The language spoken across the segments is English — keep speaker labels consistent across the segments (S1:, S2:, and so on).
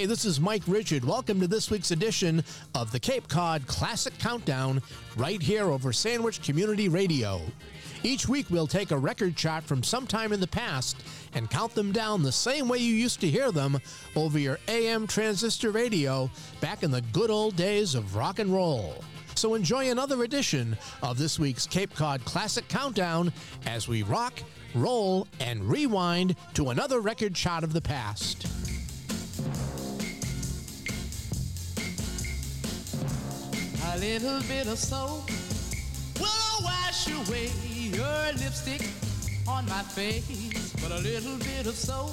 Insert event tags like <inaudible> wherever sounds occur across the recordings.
S1: Hey, this is Mike Richard. Welcome to this week's edition of the Cape Cod Classic Countdown right here over Sandwich Community Radio. Each week we'll take a record chart from sometime in the past and count them down the same way you used to hear them over your AM transistor radio back in the good old days of rock and roll. So enjoy another edition of this week's Cape Cod Classic Countdown as we rock, roll, and rewind to another record chart of the past.
S2: A little bit of soap will wash away your lipstick on my face. But a little bit of soap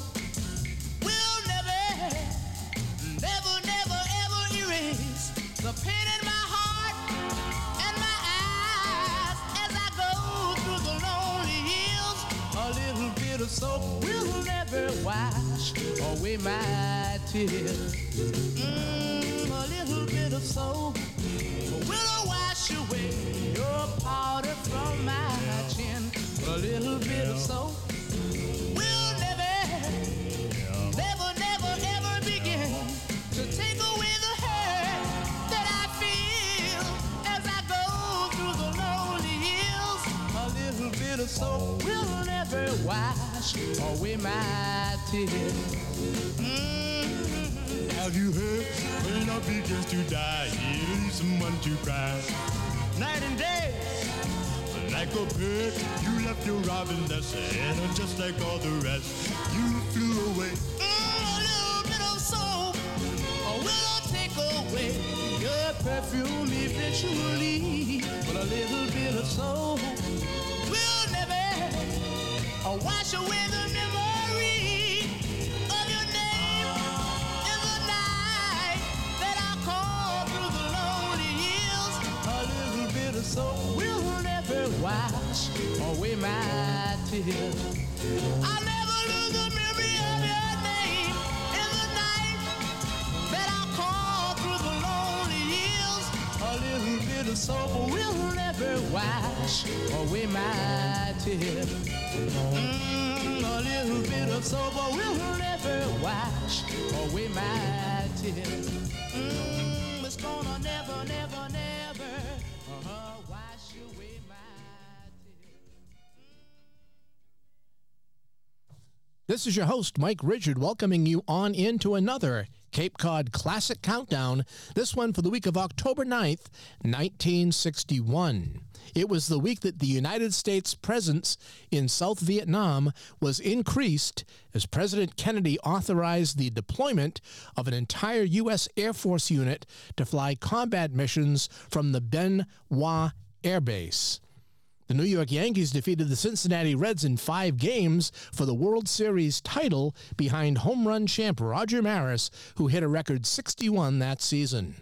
S2: will never, never, never, ever erase the pain in my bit of soap will never wash away my tears. Mm, a little bit of soap will wash away your powder from my chin. A little bit of soap little bit of soap will never wash away my tears. Mm-hmm.
S3: Have you heard? When love begins to die, you need someone to cry. Night and day, like a bird, you left your robin nest, and just like all the rest, you flew away.
S2: Mm, a little bit of soap will take away your perfume eventually. But a little bit of soap will never uh, wash away the memory of your name in the night that I call through the lonely hills. A little bit of soap will never wash away my tears. I'll never little soap will never wash away my tears. Mm, a little bit of soap will never wash away my tears. Mm, it's gonna never, never, never uh, wash away my tears.
S1: This is your host, Mike Richard, welcoming you on into another Cape Cod Classic Countdown, this one for the week of October 9th, 1961. It was the week that the United States presence in South Vietnam was increased as President Kennedy authorized the deployment of an entire U.S. Air Force unit to fly combat missions from the Bien Hoa Air Base. The New York Yankees defeated the Cincinnati Reds in five games for the World Series title behind home run champ Roger Maris, who hit a record 61 that season.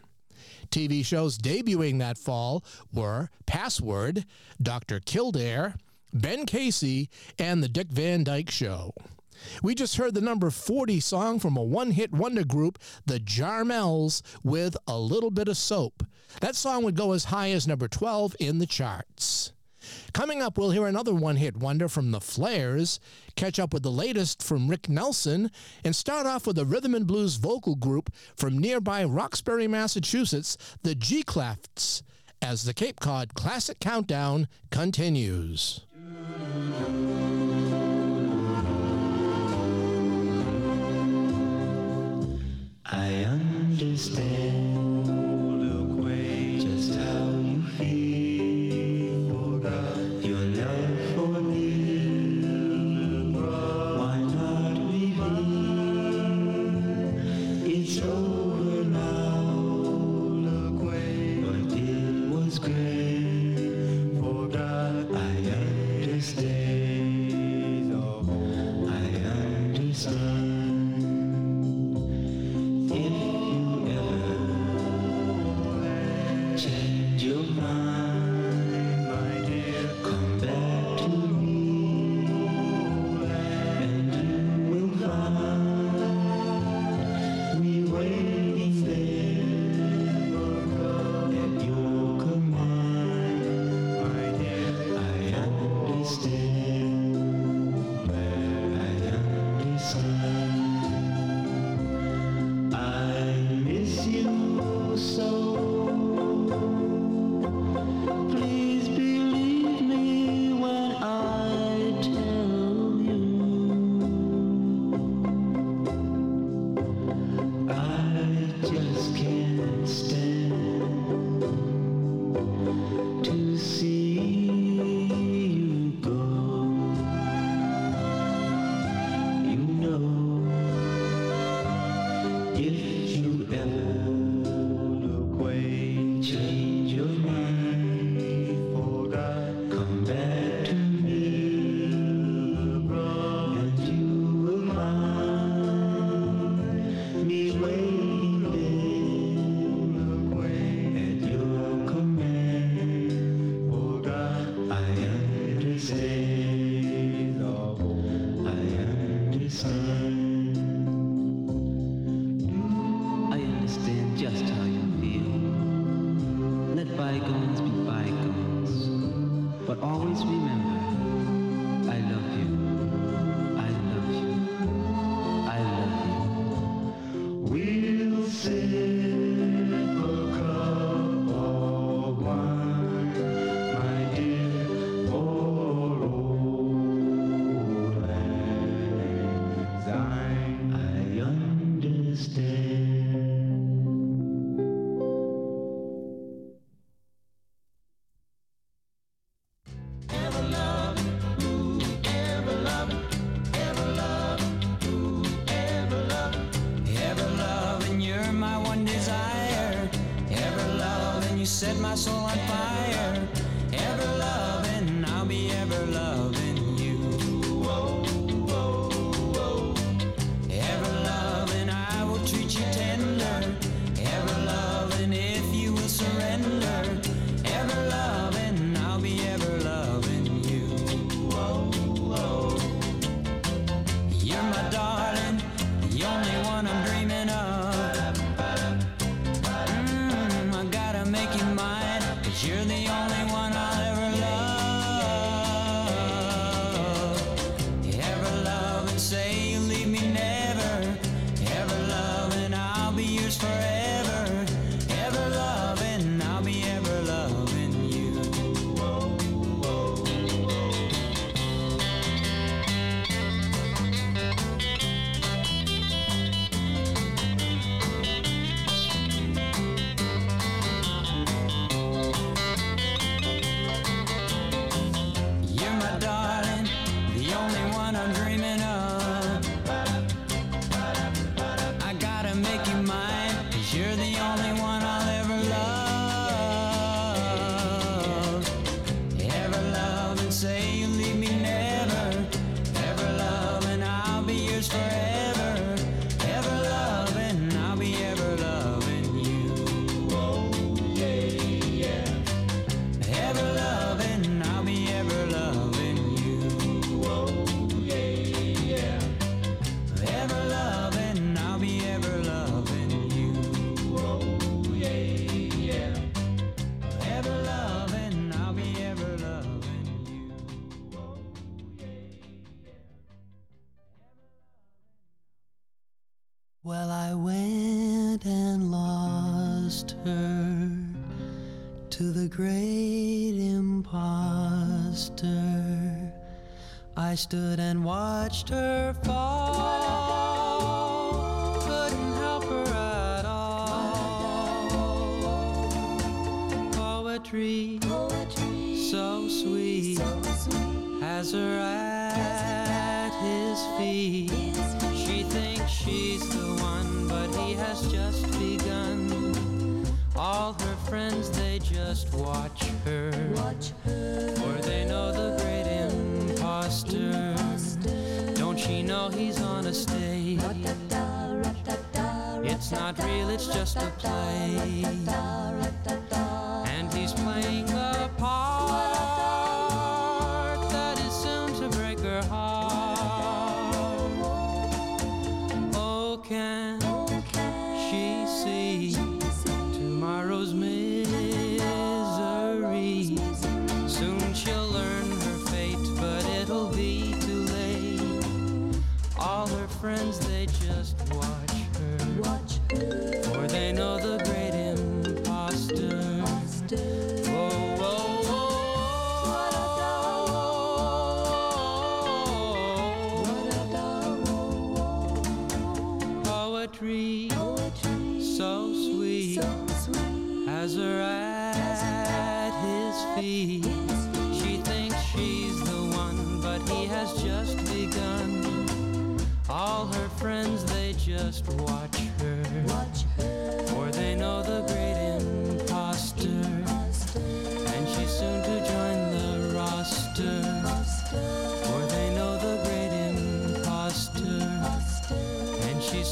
S1: TV shows debuting that fall were Password, Dr. Kildare, Ben Casey, and The Dick Van Dyke Show. We just heard the number 40 song from a one hit wonder group, the Jarmels, with A Little Bit of Soap. That song would go as high as number 12 in the charts. Coming up, we'll hear another one hit wonder from the Flares, catch up with the latest from Rick Nelson, and start off with a rhythm and blues vocal group from nearby Roxbury, Massachusetts, the G Clefs, as the Cape Cod Classic Countdown continues.
S4: I understand
S5: will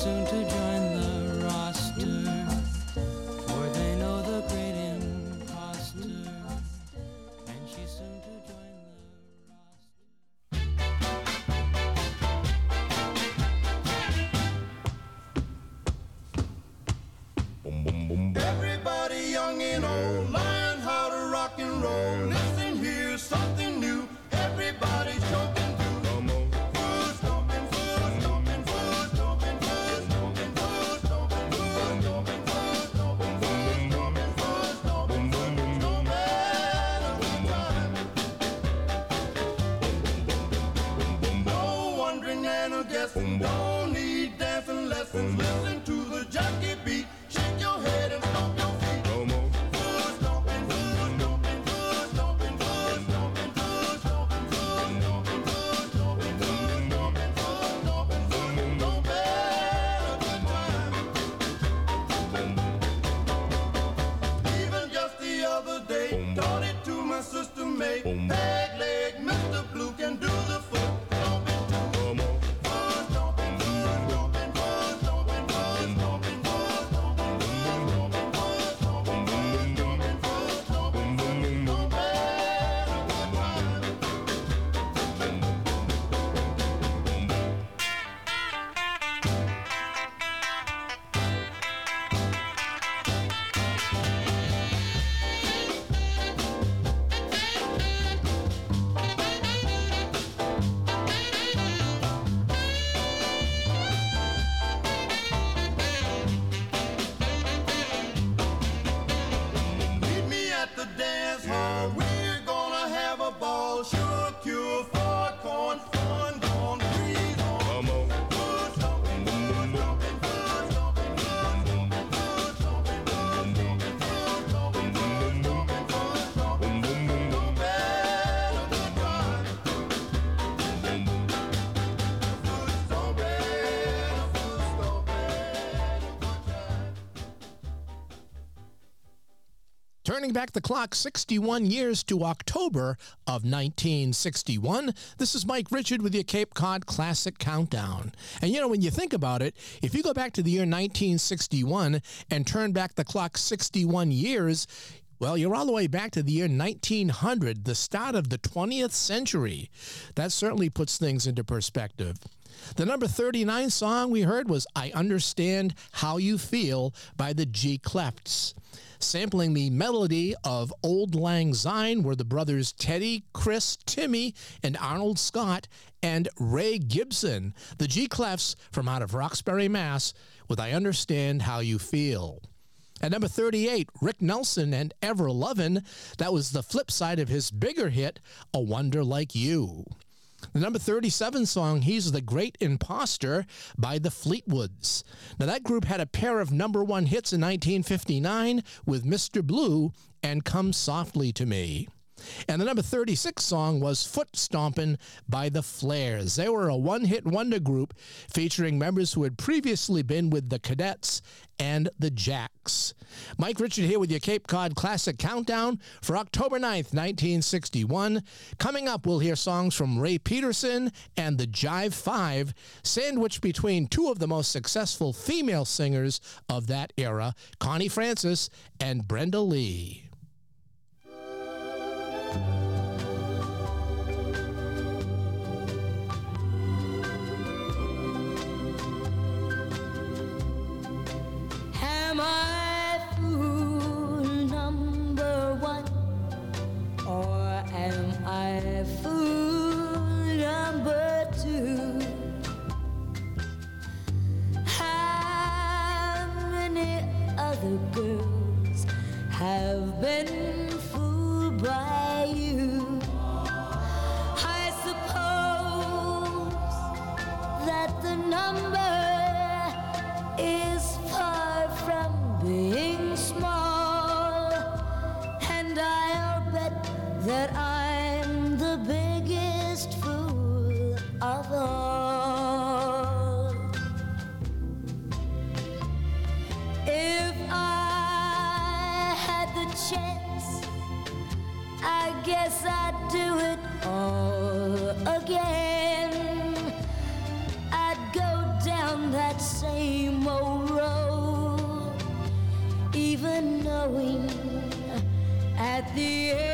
S6: soon to join
S1: Turning back the clock 61 years to October of 1961, this is Mike Richard with your Cape Cod Classic Countdown. And you know, when you think about it, if you go back to the year 1961 and turn back the clock 61 years, well, you're all the way back to the year 1900, the start of the 20th century. That certainly puts things into perspective. The number 39 song we heard was I Understand How You Feel by the G Clefs. Sampling the melody of Auld Lang Syne were the brothers Teddy, Chris, Timmy, and Arnold Scott, and Ray Gibson, the G Clefs from out of Roxbury, Mass, with I Understand How You Feel. At number 38, Rick Nelson and Ever Lovin'. That was the flip side of his bigger hit, A Wonder Like You. The number 37 song, He's the Great Imposter by the Fleetwoods. Now, that group had a pair of number one hits in 1959 with Mr. Blue and Come Softly to Me. And the number 36 song was Foot Stompin' by the Flares. They were a one hit wonder group featuring members who had previously been with the Cadets and the Jacks. Mike Richard here with your Cape Cod Classic Countdown for October 9th, 1961. Coming up, we'll hear songs from Ray Peterson and the Jive Five, sandwiched between two of the most successful female singers of that era, Connie Francis and Brenda Lee.
S7: Girls have been fooled by number at the end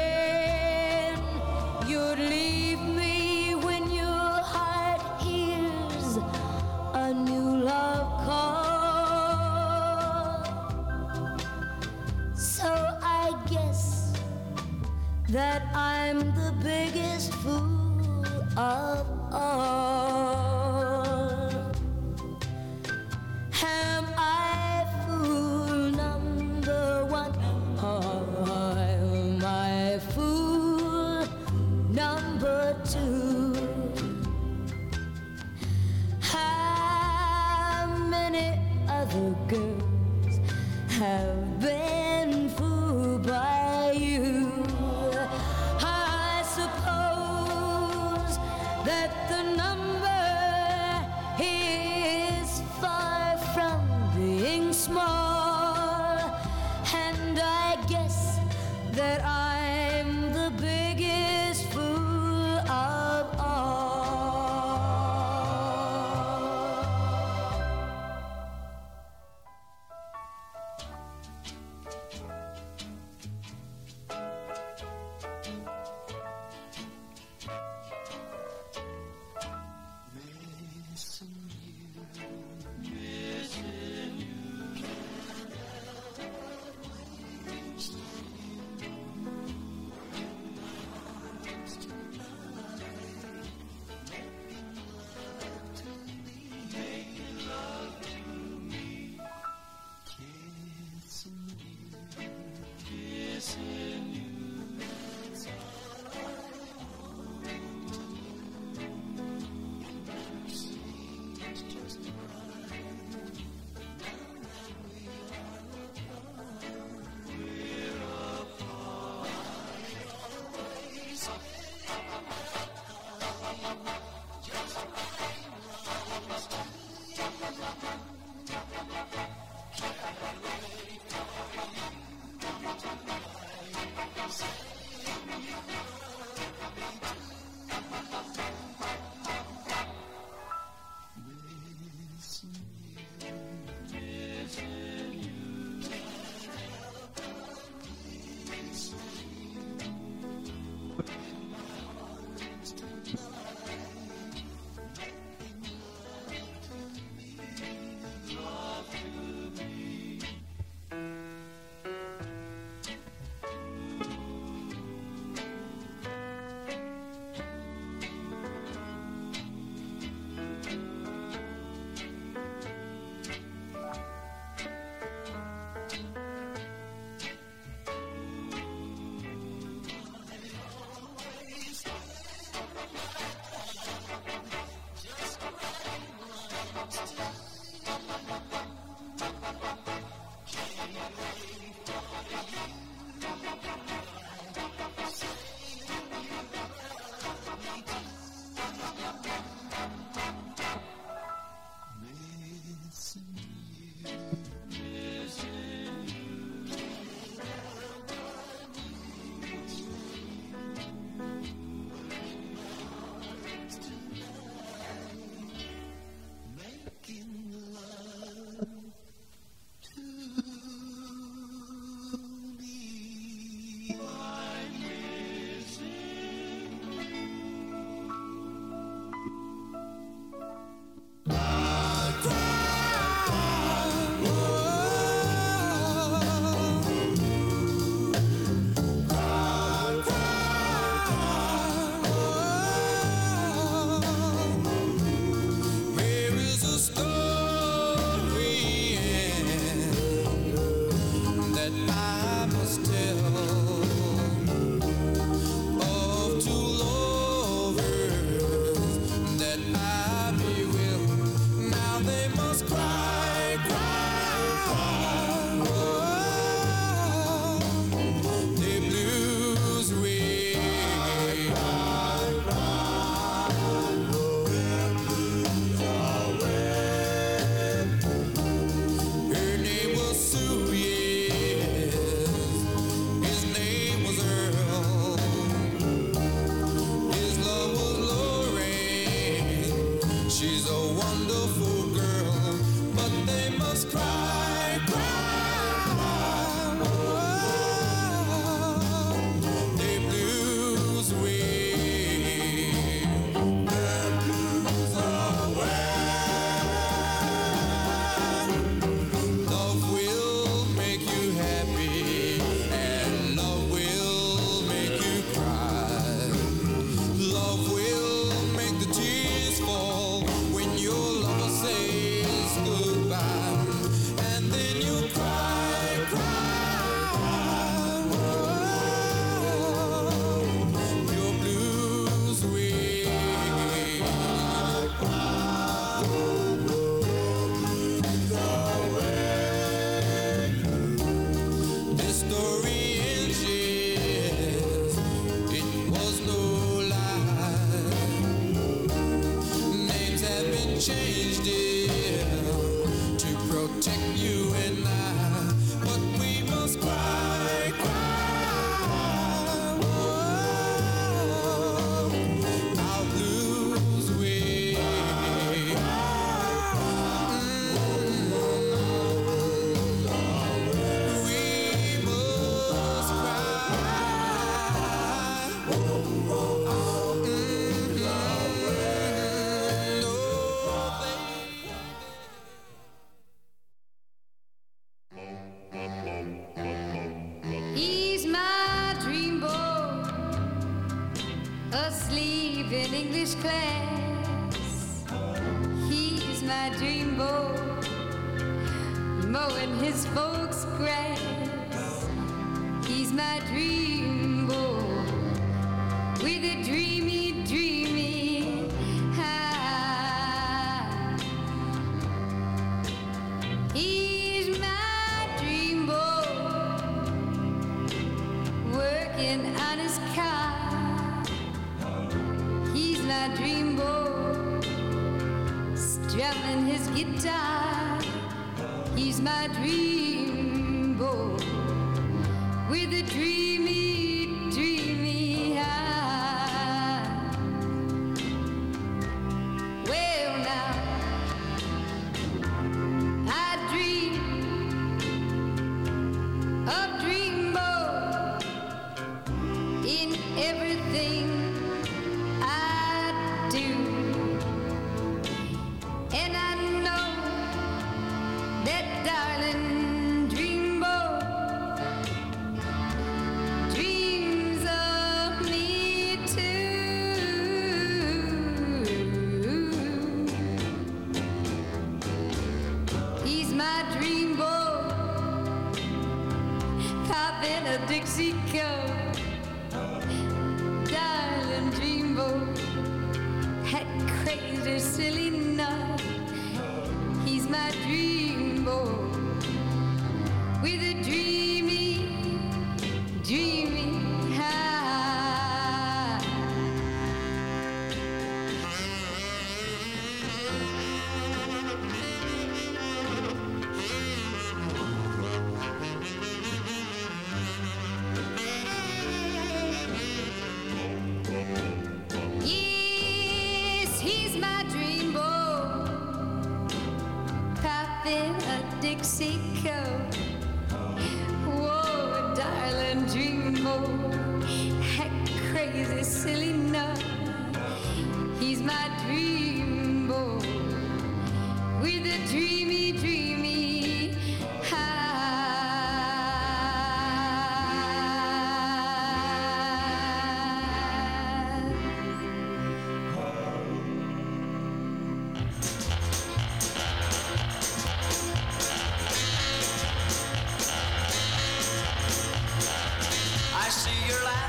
S7: I
S8: see your light.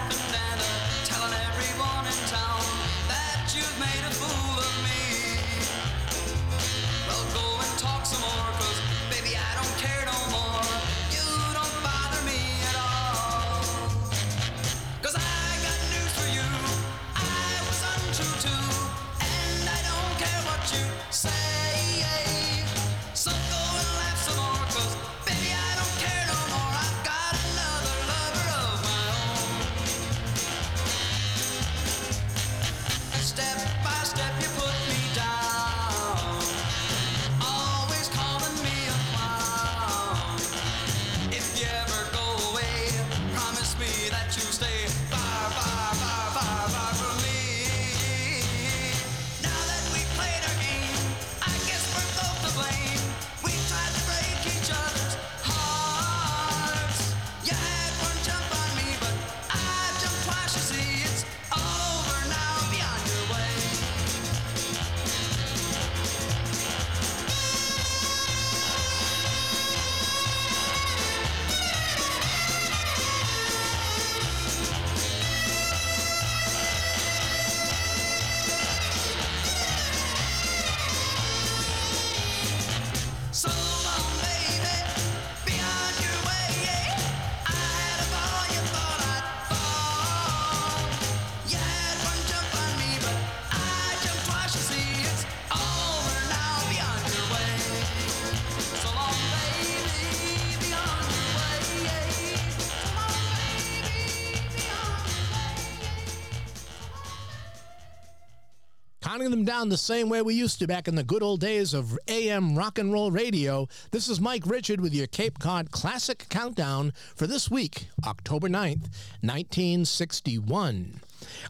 S1: Counting them down the same way we used to back in the good old days of AM rock and roll radio. This is Mike Richard with your Cape Cod Classic Countdown for this week, October 9th, 1961.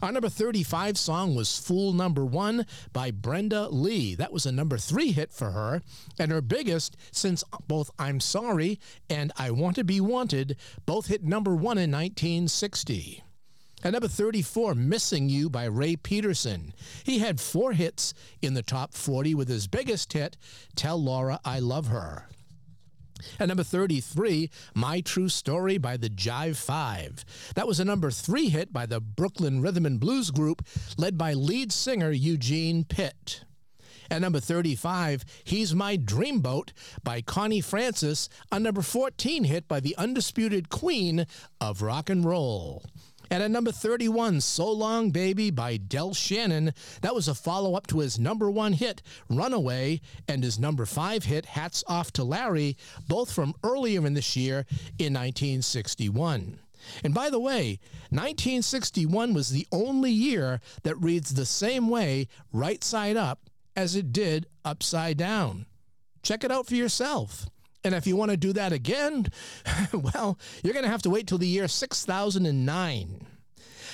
S1: Our number 35 song was Fool Number One by Brenda Lee. That was a number three hit for her, and her biggest since both I'm Sorry and I Want to Be Wanted both hit number one in 1960. At number 34, Missing You by Ray Peterson. He had four hits in the top 40 with his biggest hit, Tell Laura I Love Her. At number 33, My True Story by the Jive Five. That was a number three hit by the Brooklyn Rhythm and Blues group led by lead singer Eugene Pitt. At number 35, He's My Dreamboat by Connie Francis, a number 14 hit by the undisputed queen of rock and roll. And at number 31, So Long Baby by Del Shannon. That was a follow up to his number one hit, Runaway, and his number five hit, Hats Off to Larry, both from earlier in this year in 1961. And by the way, 1961 was the only year that reads the same way, right side up, as it did upside down. Check it out for yourself. And if you want to do that again, <laughs> well, you're going to have to wait till the year 6009.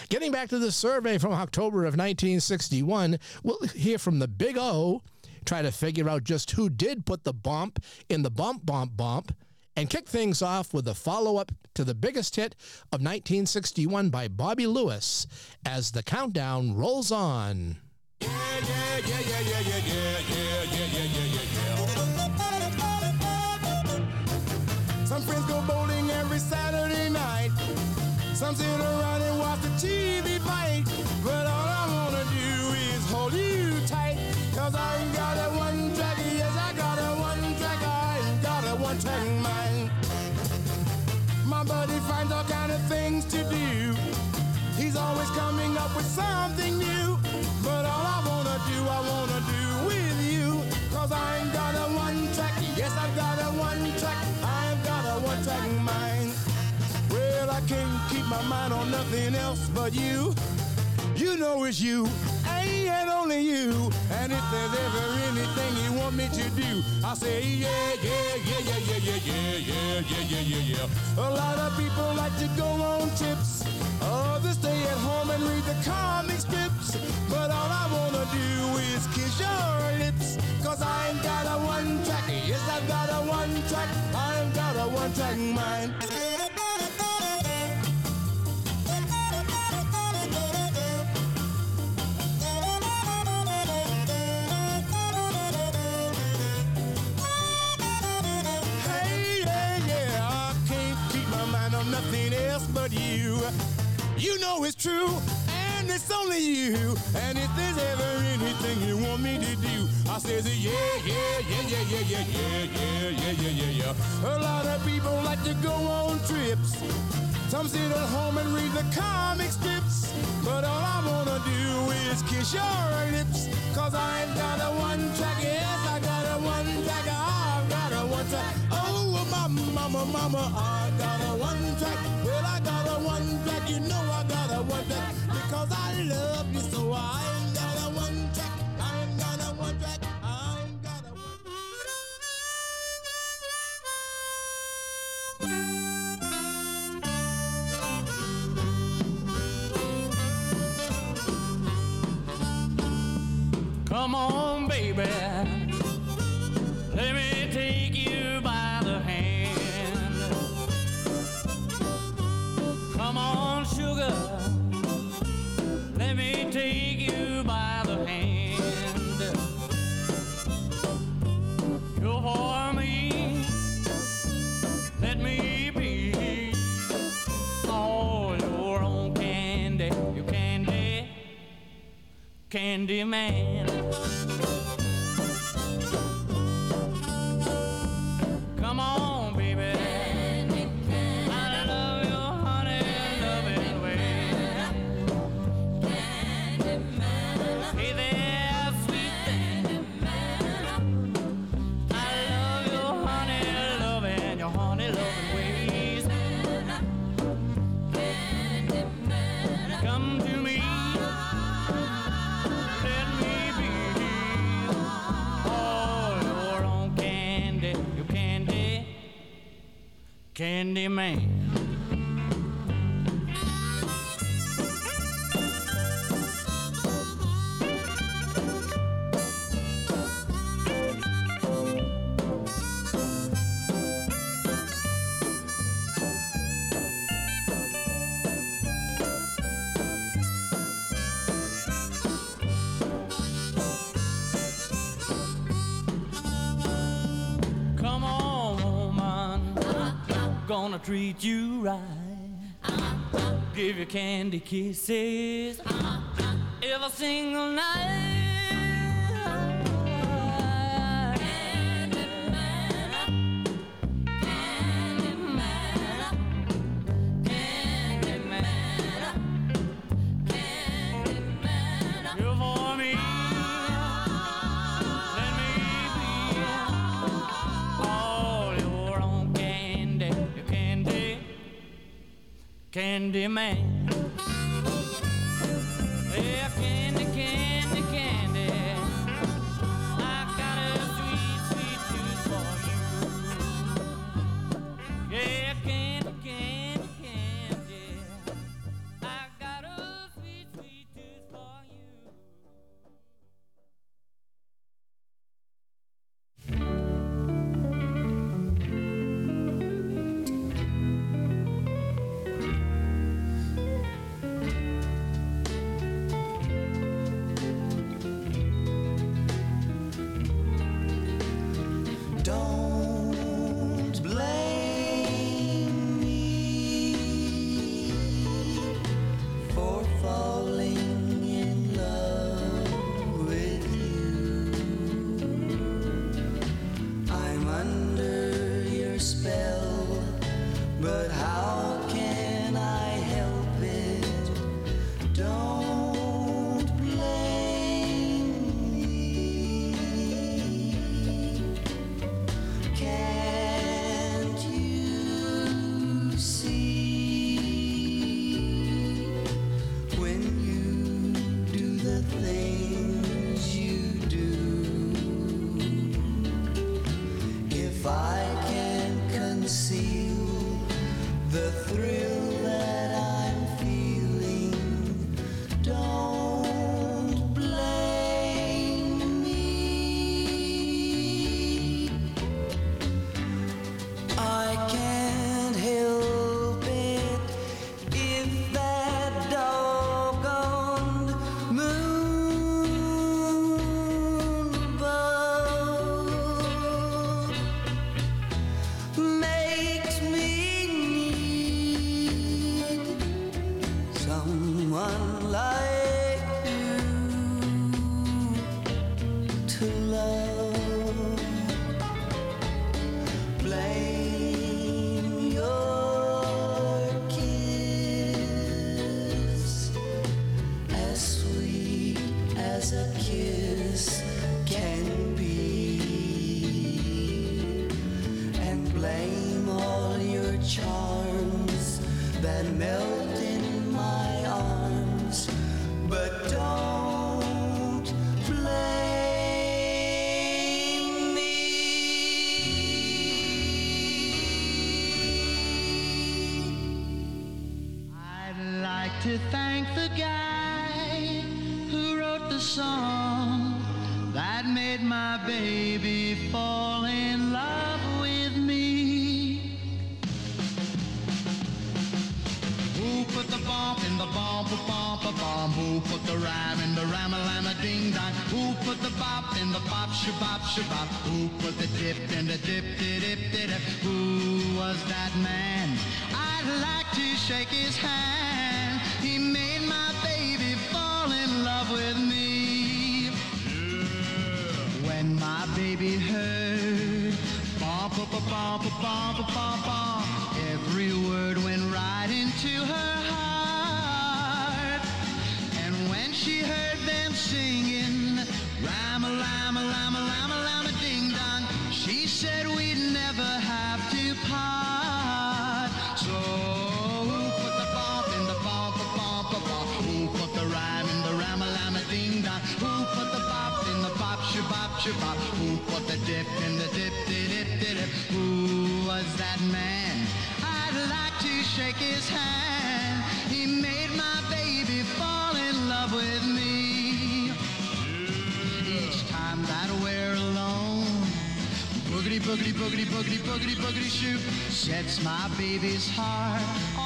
S1: Getting back to the survey from October of 1961, we'll hear from the Big O, try to figure out just who did put the bump in the bump, bump, bump, and kick things off with a follow up to the biggest hit of 1961 by Bobby Lewis as the countdown rolls on.
S3: Yeah, yeah, yeah, says, yeah, yeah, yeah, yeah, yeah, yeah, yeah, yeah, yeah, yeah, yeah. A lot of people like to go on trips. Some sit at home and read the comic strips. But all I wanna do is kiss your lips. Cause I ain't got a one track, yes, I got a one track, I've got a one track. Oh, mama, mama, mama, I got a one track. Well, I got a one track, you know I got a one track. Because I love
S9: man. man. gonna treat you right. Uh-huh. Give you candy kisses uh-huh. every single night.
S10: Song that made my baby fall in love with me. Who put the bump in the bump bump bump? Who put the rhyme in the rhyme a ding dong? Who put the bop in the bop shabop shabop? Who put the dip in the dip dip dip? dip? Who was that man? I'd like to shake his hand. Every word went right into her heart. And when she heard them singing, Rama lama lama lama lama boogity boogity boogity boogity boogity shoot sets my baby's heart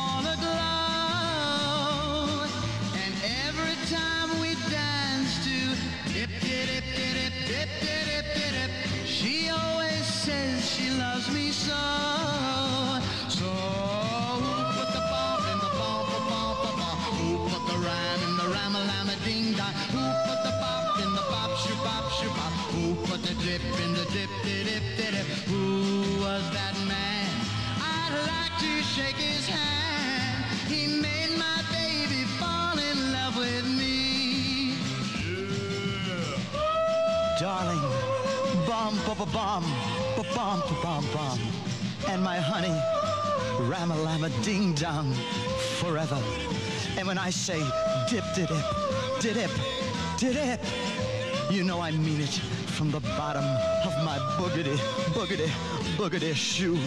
S11: ba-bomb, ba-bomb, ba-bomb, bomb. And my honey, ramalama, ding-dong, forever. And when I say dip-dip, dip-dip, dip-dip, you know I mean it from the bottom of my boogity, boogity, boogity shoe.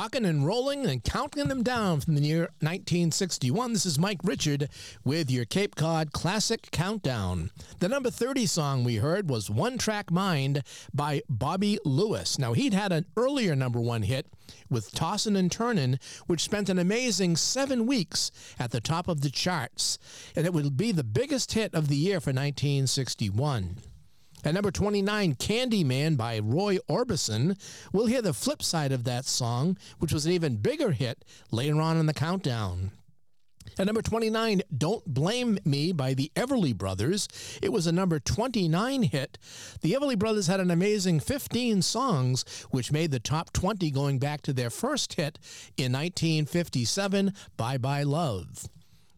S1: Rocking and rolling and counting them down from the year 1961. This is Mike Richard with your Cape Cod Classic Countdown. The number 30 song we heard was One Track Mind by Bobby Lewis. Now, he'd had an earlier number one hit with Tossin' and Turnin', which spent an amazing seven weeks at the top of the charts, and it would be the biggest hit of the year for 1961. At number 29, Candyman by Roy Orbison. We'll hear the flip side of that song, which was an even bigger hit later on in the countdown. At number 29, Don't Blame Me by the Everly Brothers. It was a number 29 hit. The Everly Brothers had an amazing 15 songs, which made the top 20 going back to their first hit in 1957, Bye Bye Love.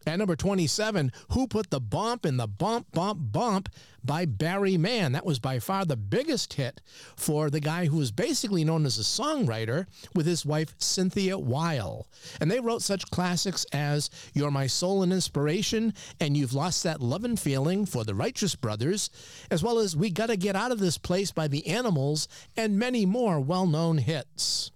S1: At number 27, Who Put the Bump in the Bump Bump Bump by Barry Mann. That was by far the biggest hit for the guy who was basically known as a songwriter with his wife Cynthia Weil. And they wrote such classics as You're My Soul and Inspiration and You've Lost That Lovin' Feeling for the Righteous Brothers, as well as We Gotta Get Out of This Place by the Animals and many more well-known hits.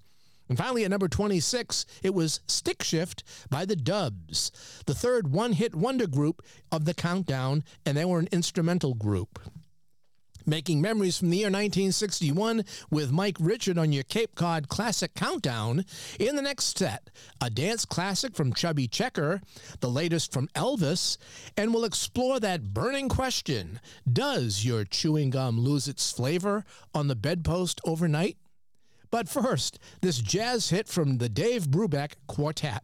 S1: And finally, at number 26, it was Stick Shift by the Duals, the third one hit wonder group of the countdown, and they were an instrumental group. Making memories from the year 1961 with Mike Richard on your Cape Cod Classic Countdown. In the next set, a dance classic from Chubby Checker, the latest from Elvis, and we'll explore that burning question Does your chewing gum lose its flavor on the bedpost overnight? But first, this jazz hit from the Dave Brubeck Quartet.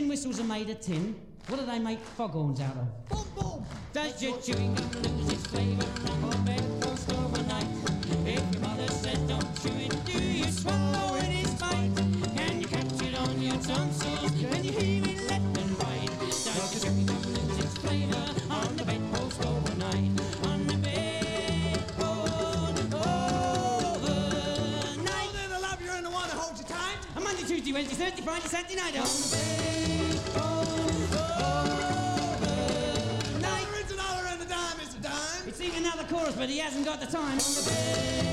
S12: tin whistles are made of tin. What do they make foghorns out of? Boom, boom! Does your chewing gum lose its flavour? If your mother says don't chew it, do you swallow it in spite? Can you catch it on your tonsils? Can you hear it left and right? Does your chewing gum lose its flavour on the? On the overnight?
S13: Then, I love you and you tight.
S12: Monday, Tuesday, Wednesday, Thursday, Friday, Saturday night. On the bed chorus, but he hasn't got the time.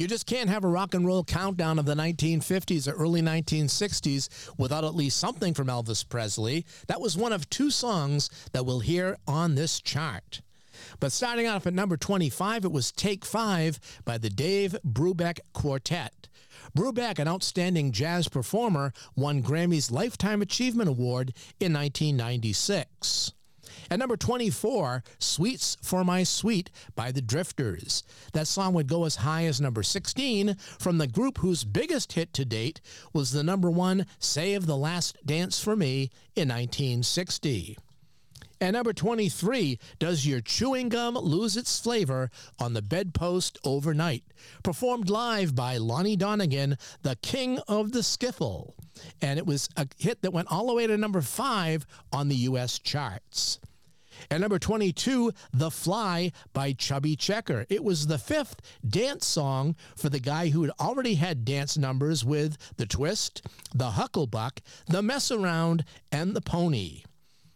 S1: You just can't have a rock and roll countdown of the 1950s or early 1960s without at least something from Elvis Presley. That was one of two songs that we'll hear on this chart. But starting off at number 25, it was Take Five by the Dave Brubeck Quartet. Brubeck, an outstanding jazz performer, won Grammy's Lifetime Achievement Award in 1996. At number 24, Sweets for My Sweet by the Drifters. That song would go as high as number 16 from the group whose biggest hit to date was the number one Save the Last Dance for Me in 1960. And number 23, Does Your Chewing Gum Lose Its Flavor on the Bedpost Overnight? Performed live by Lonnie Donegan, the king of the skiffle. And it was a hit that went all the way to number 5 on the U.S. charts. And number 22, The Fly by Chubby Checker. It was the fifth dance song for the guy who had already had dance numbers with The Twist, The Hucklebuck, The Mess Around, and The Pony.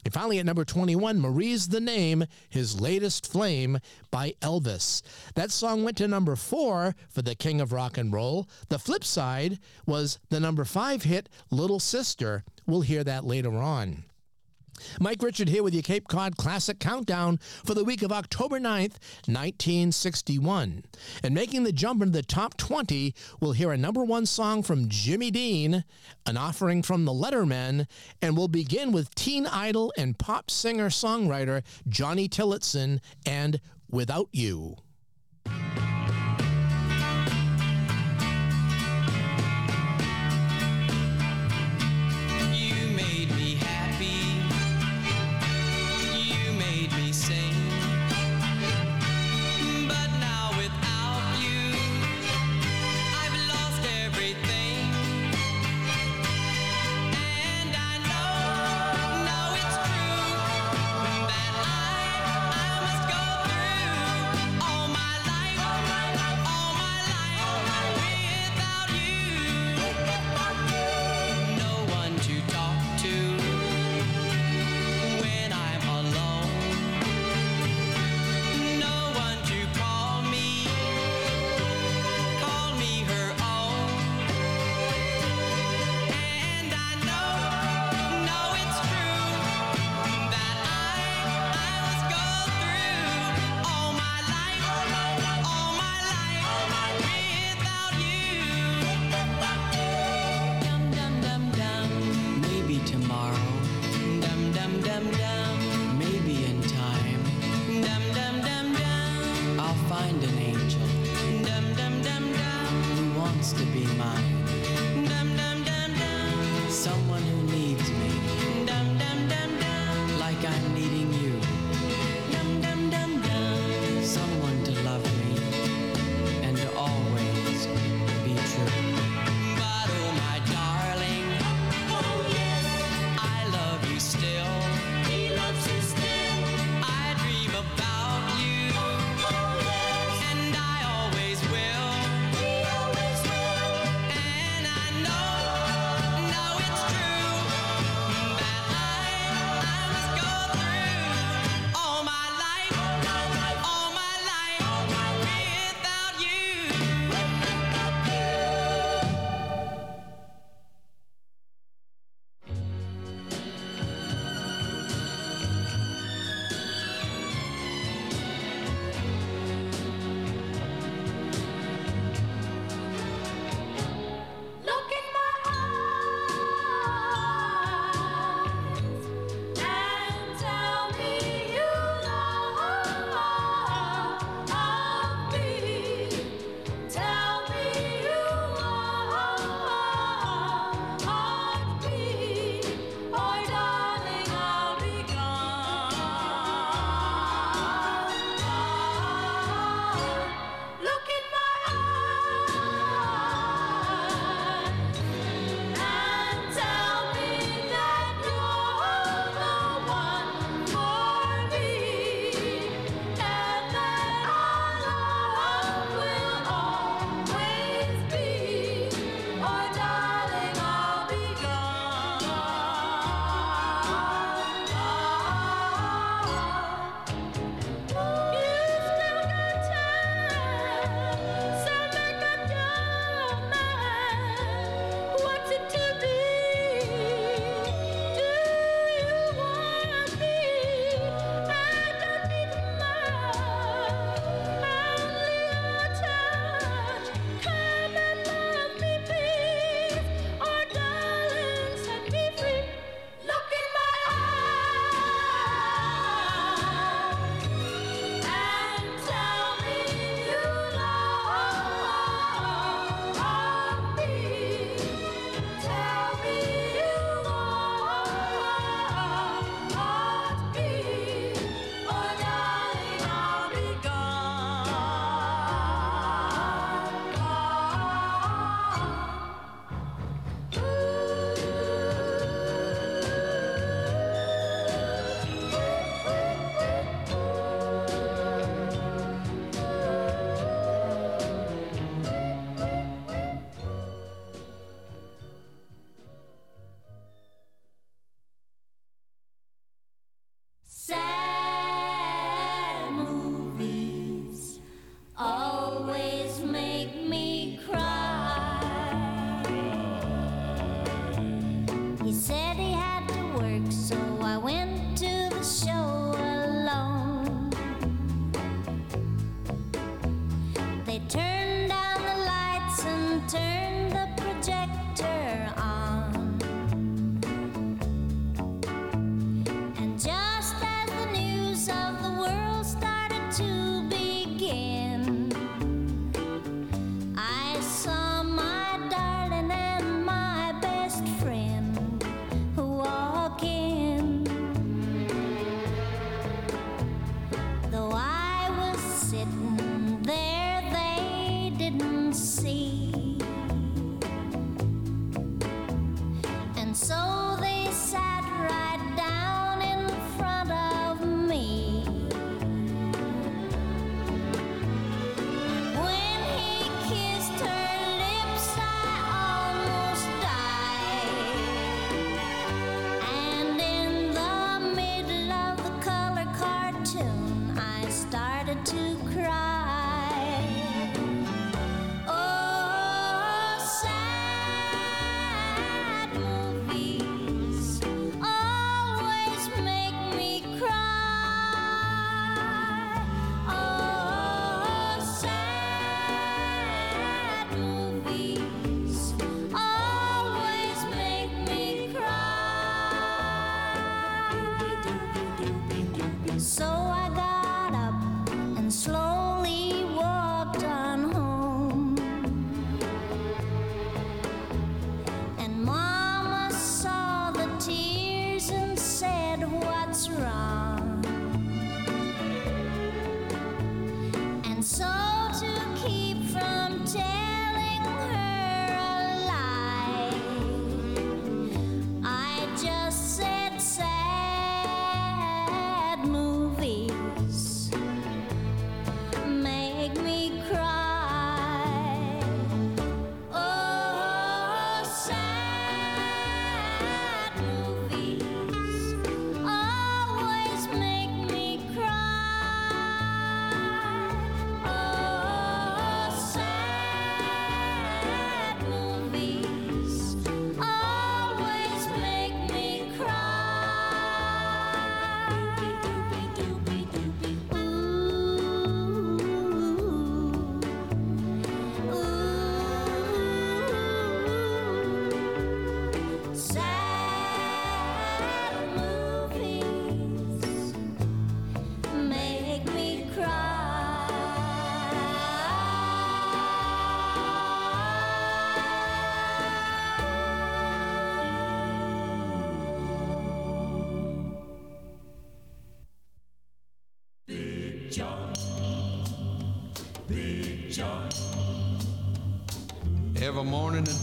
S1: And finally, at number 21, Marie's the Name, his latest flame by Elvis. That song went to number four for the King of Rock and Roll. The flip side was the number five hit, Little Sister. We'll hear that later on. Mike Richard here with your Cape Cod Classic Countdown for the week of October 9th, 1961. And making the jump into the top 20, we'll hear a number one song from Jimmy Dean, an offering from the Lettermen, and we'll begin with teen idol and pop singer songwriter Johnny Tillotson and Without You.
S5: You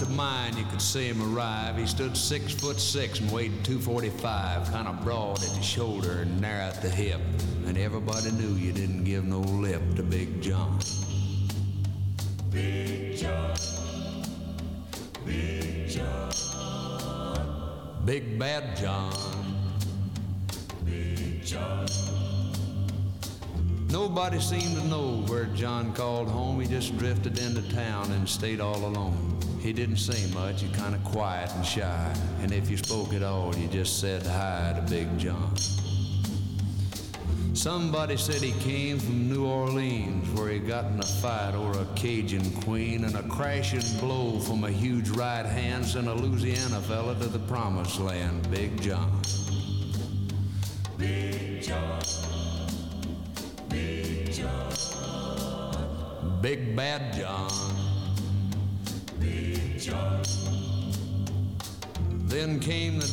S14: at mine, you could see him arrive. He stood six foot six and weighed 245, kind of broad at the shoulder and narrow at the hip. And everybody knew you didn't give no lip to Big John.
S15: Big John. Big John.
S14: Big Bad John.
S15: Big John.
S14: Nobody seemed to know where John called home. He just drifted into town and stayed all alone. He didn't say much, he kind of quiet and shy. And if you spoke at all, you just said hi to Big John. Somebody said he came from New Orleans, where he got in a fight over a Cajun queen, and a crashing blow from a huge right hand sent a Louisiana fella to the promised land, Big John.
S15: Big John. Big John.
S14: Big Bad John.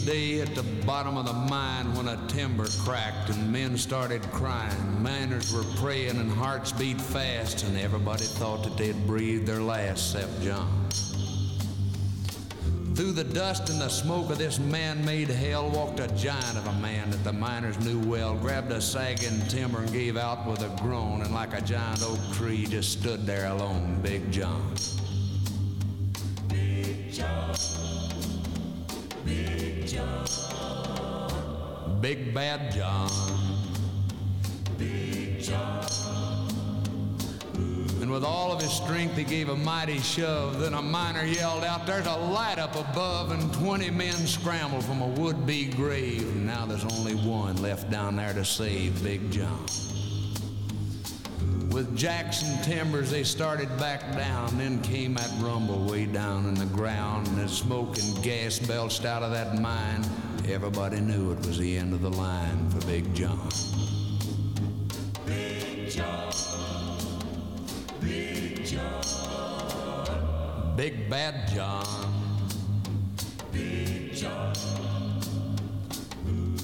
S14: Day at the bottom of the mine when a timber cracked and men started crying. Miners were praying and hearts beat fast, and everybody thought that they'd breathed their last except John. Through the dust and the smoke of this man-made hell walked a giant of a man that the miners knew well, grabbed a sagging timber and gave out with a groan, and like a giant oak tree just stood there alone, Big John.
S15: Big John. Big John.
S14: Big Bad John.
S15: Big John.
S14: And with all of his strength, he gave a mighty shove. Then a miner yelled out, There's a light up above, and 20 men scrambled from a would be grave. And now there's only one left down there to save Big John. With Jackson timbers, they started back down. Then came that rumble way down in the ground, and as smoke and gas belched out of that mine, everybody knew it was the end of the line for Big John.
S15: Big John. Big John.
S14: Big Bad John.
S15: Big John.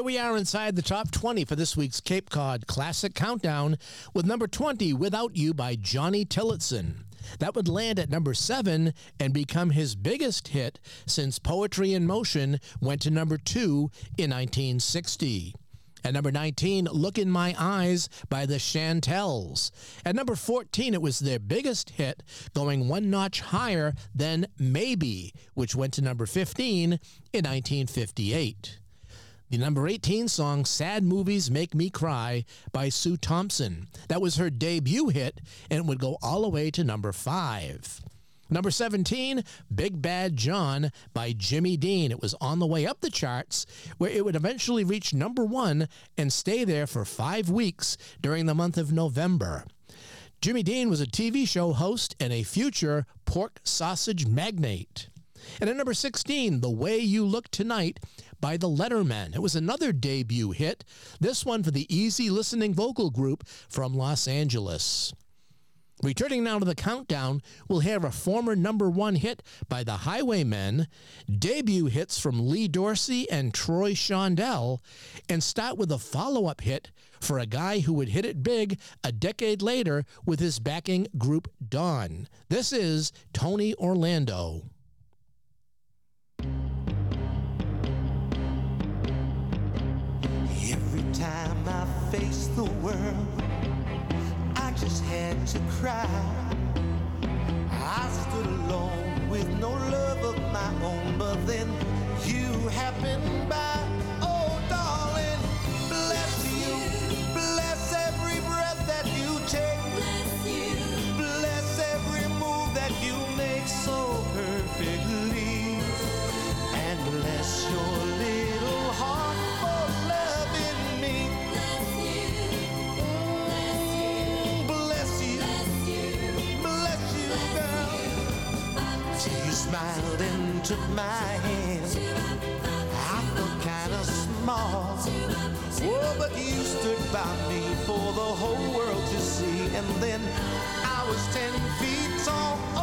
S1: Here we are inside the top 20 for this week's Cape Cod Classic Countdown with number 20, Without You by Johnny Tillotson. That would land at number 7 and become his biggest hit since Poetry in Motion went to number 2 in 1960. At number 19, Look in My Eyes by the Chantels. At number 14, it was their biggest hit, going one notch higher than Maybe, which went to number 15 in 1958. The number 18 song, Sad Movies Make Me Cry by Sue Thompson. That was her debut hit and would go all the way to number 5. Number 17, Big Bad John by Jimmy Dean. It was on the way up the charts, where it would eventually reach number one and stay there for five weeks during the month of November. Jimmy Dean was a TV show host and a future pork sausage magnate. And at number 16, The Way You Look Tonight by The Lettermen. It was another debut hit, this one for the easy listening vocal group from Los Angeles. Returning now to the countdown, we'll hear a former number one hit by the Highwaymen, debut hits from Lee Dorsey and Troy Shondell, and start with a follow up hit for a guy who would hit it big a decade later with his backing group Dawn. This is Tony Orlando.
S16: Time I face the world, I just had to cry. I stood alone with no love of my own, but then you happened by. Smiled and took my hand. I felt kind of small. Oh, but you stood by me for the whole world to see. And then I was ten feet tall.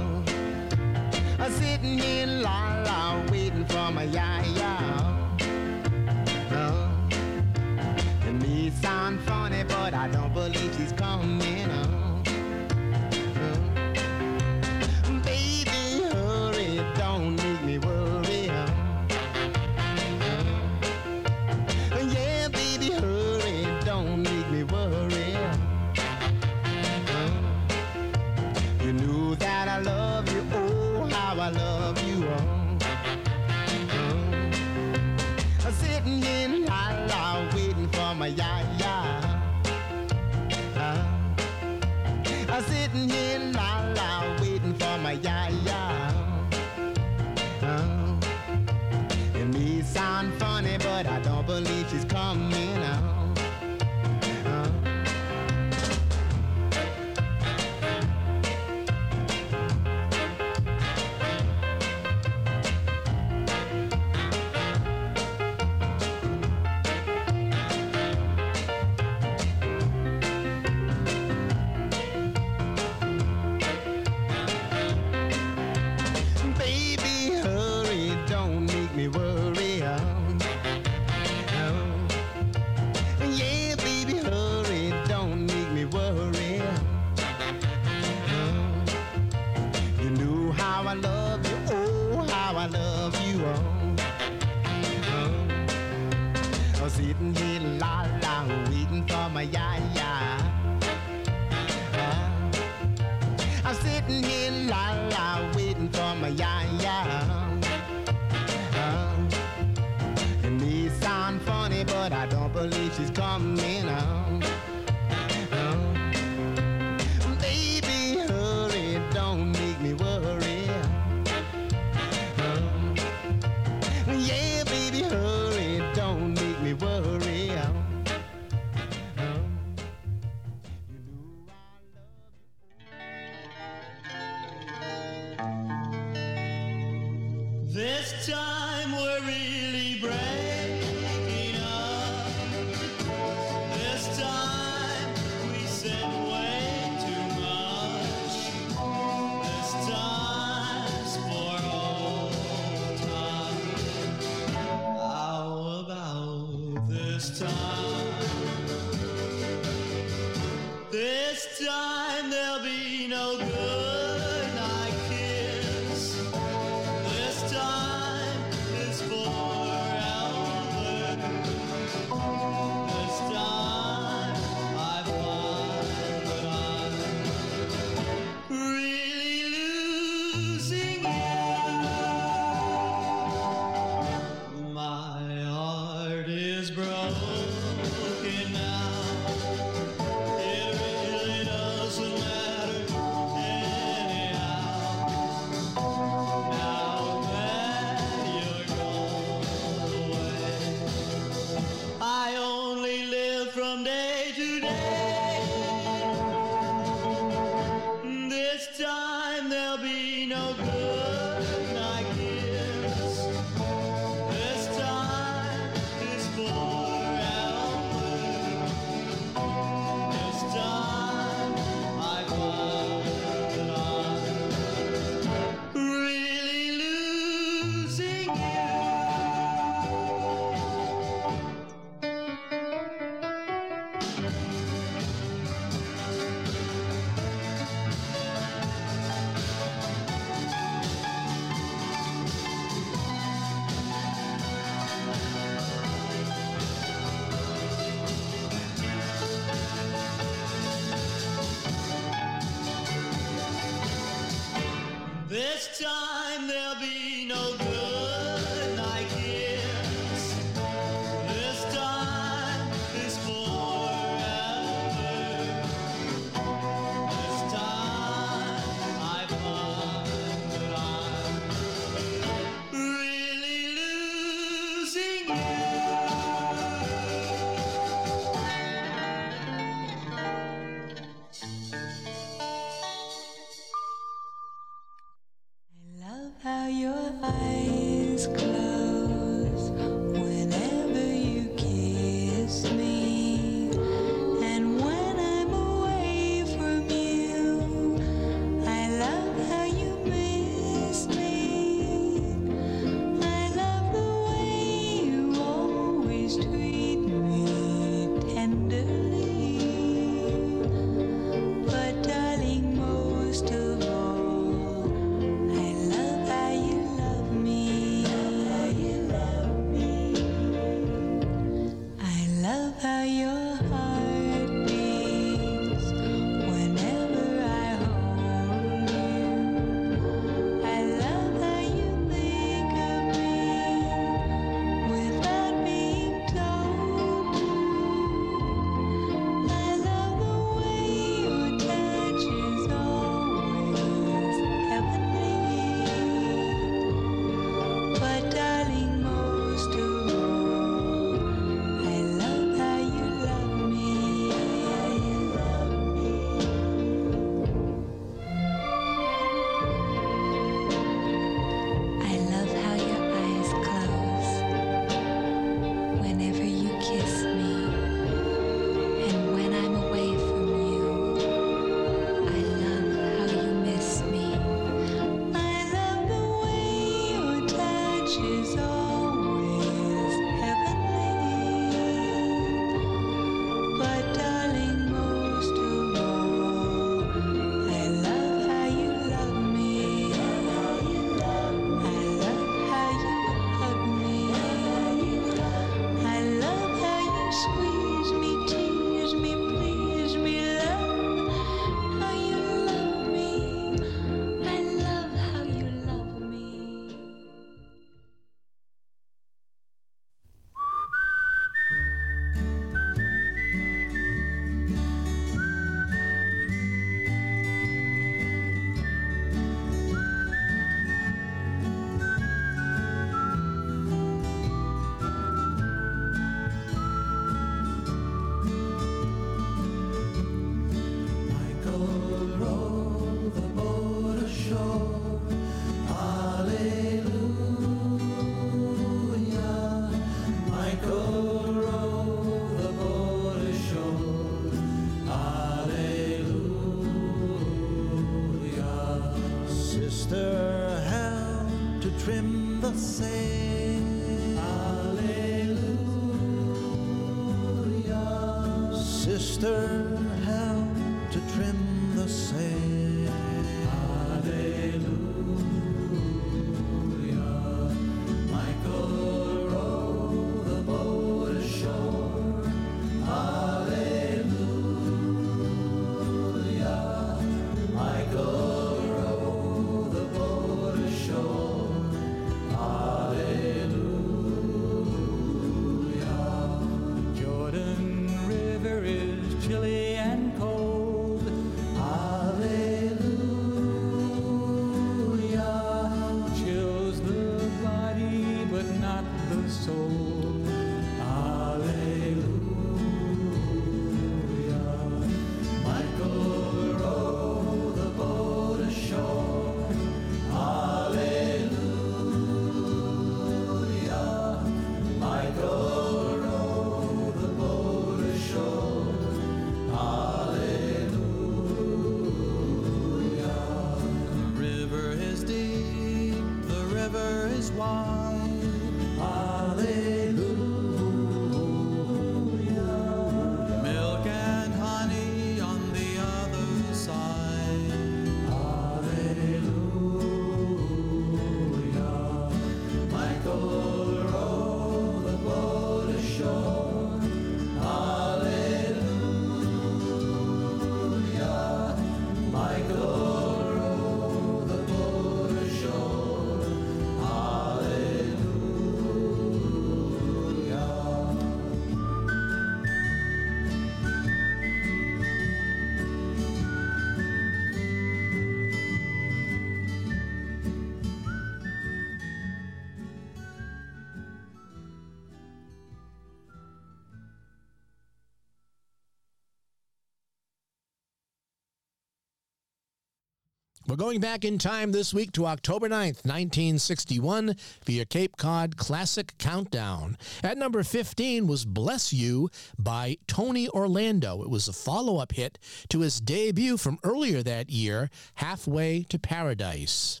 S17: We're
S1: going back in time this week to October 9th, 1961, via Cape Cod Classic Countdown. At number 15 was Bless You by Tony Orlando. It was a follow up hit to his debut from earlier that year, Halfway to Paradise.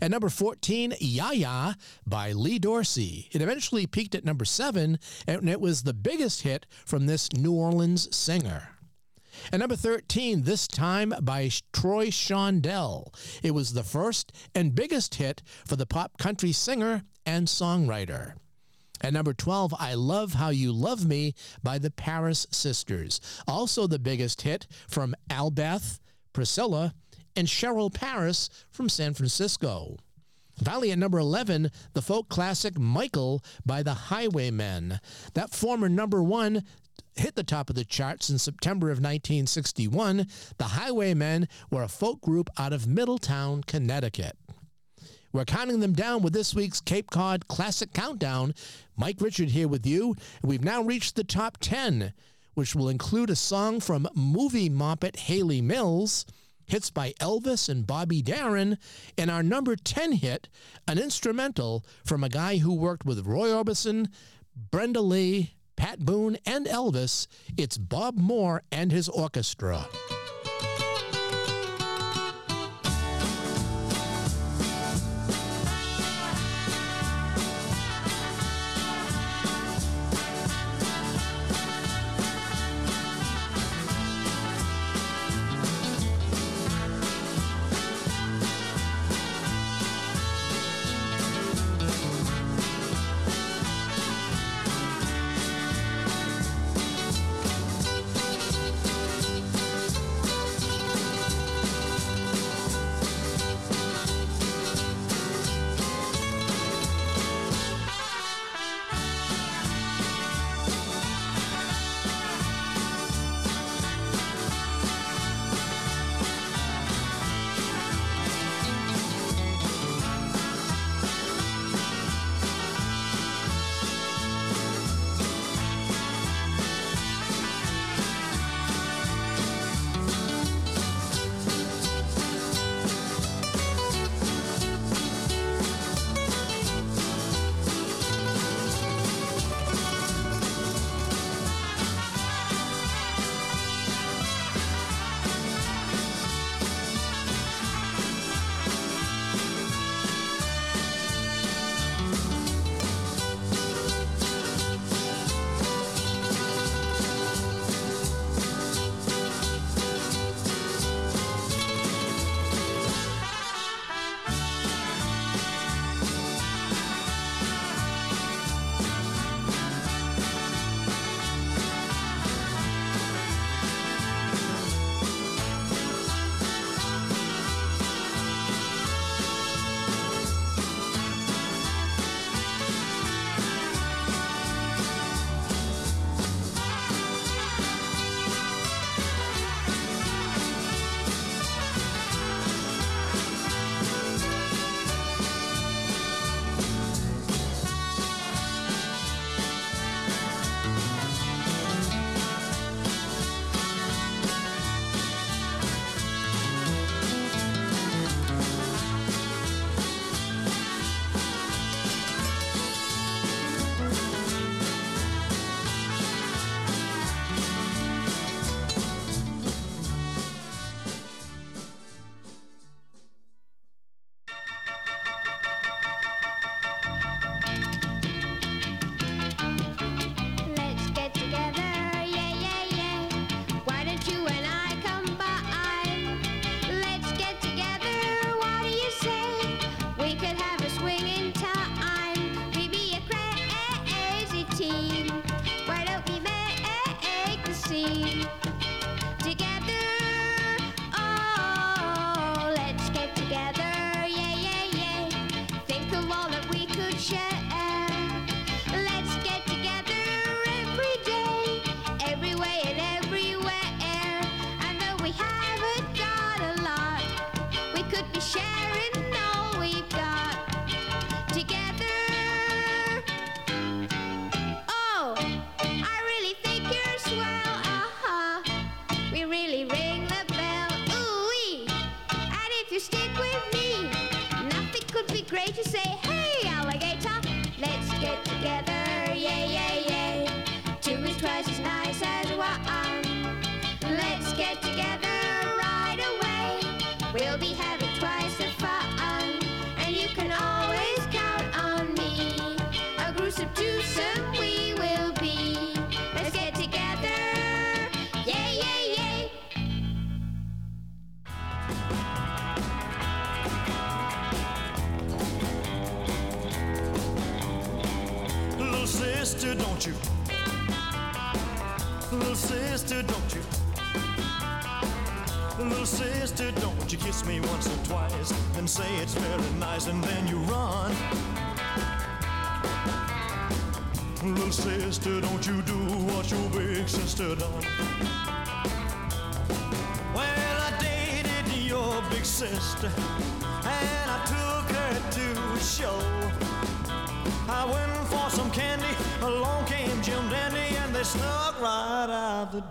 S1: At number 14, Ya Ya by Lee Dorsey. It eventually peaked at number 7, and it was the biggest hit from this New Orleans singer. At number 13, this time by Troy Shondell. It was the first and biggest hit for the pop country singer and songwriter. At number 12, I Love How You Love Me by the Paris Sisters. Also the biggest hit from Albeth, Priscilla, and Sherrell Paris from San Francisco. Finally, at number 11, the folk classic Michael by the Highwaymen. That former number one hit the top of the charts in September of 1961. The Highwaymen were a folk group out of Middletown, Connecticut. We're counting them down with this week's Cape Cod Classic Countdown. Mike Richard here with you. We've now reached the top 10, which will include a song from movie moppet Hayley Mills, hits by Elvis and Bobby Darin, and our number 10 hit, an instrumental from a guy who worked with Roy Orbison, Brenda Lee, Pat Boone, and Elvis. It's Bob Moore and his orchestra.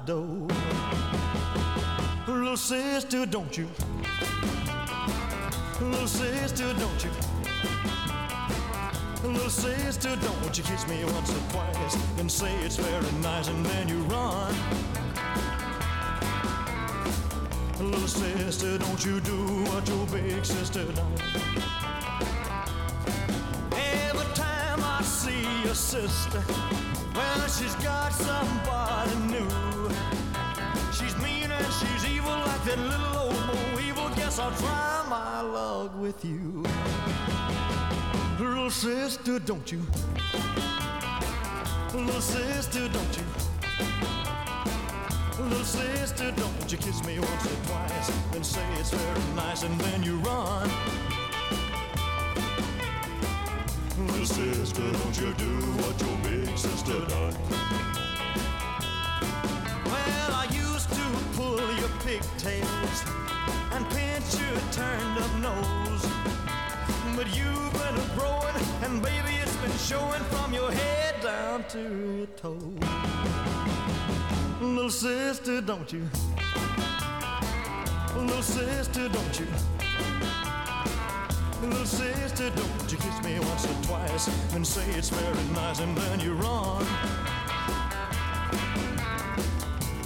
S17: Door. Little sister, don't you? Little sister, don't you? Little sister, don't you kiss me once or twice and say it's very nice and then you run. Little sister, don't you do what your big sister done. Every time I see your sister, well, she's got somebody Try my luck with you. Little sister, don't you? Little sister, don't you? Little sister, don't you kiss me once or twice and say it's very nice and then you run. Little sister, don't you do what your big sister done? Well, I used to pull your pigtails and your turned up nose. But you've been growing, and baby, it's been showing from your head down to your toes. Little sister, don't you? Little sister, don't you? Little sister, don't you kiss me once or twice and say it's very nice and then you run.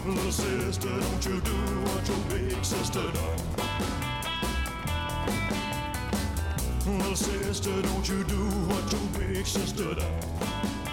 S17: Little sister, don't you do what your big sister done. Sister, don't you do what your big sister done.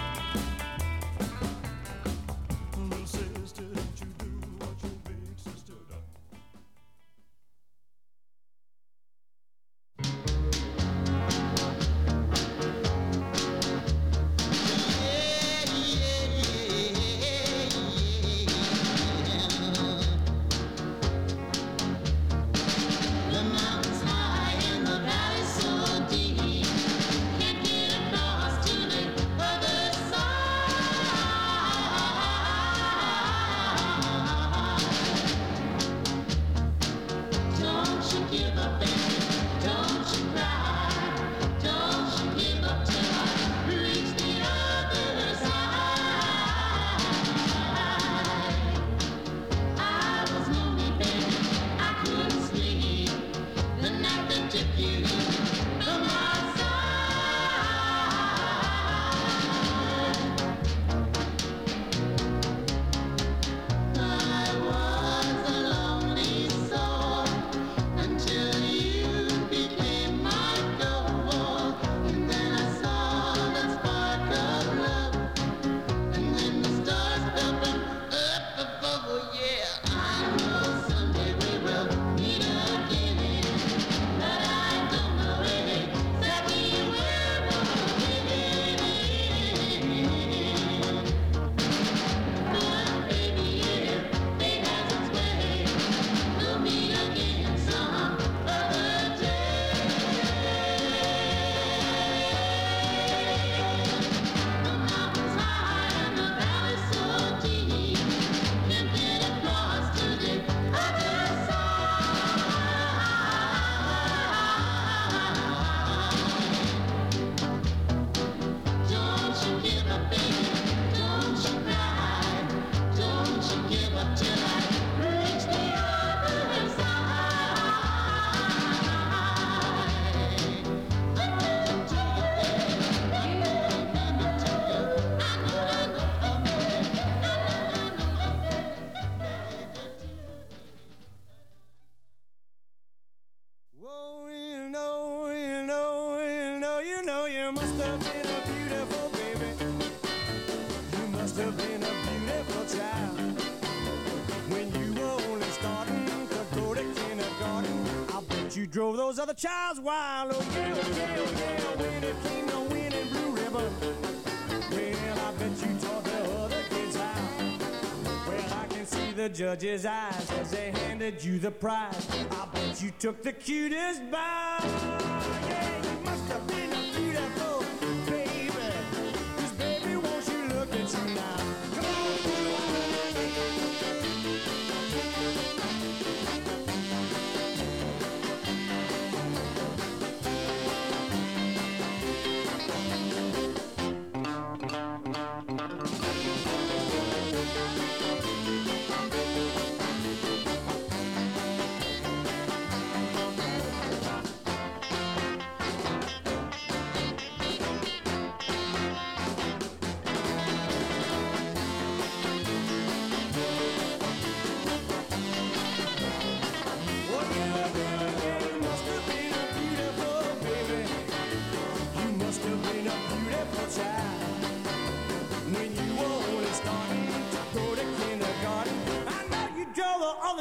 S13: Judge's eyes as they handed you the prize. I bet you took the cutest bow.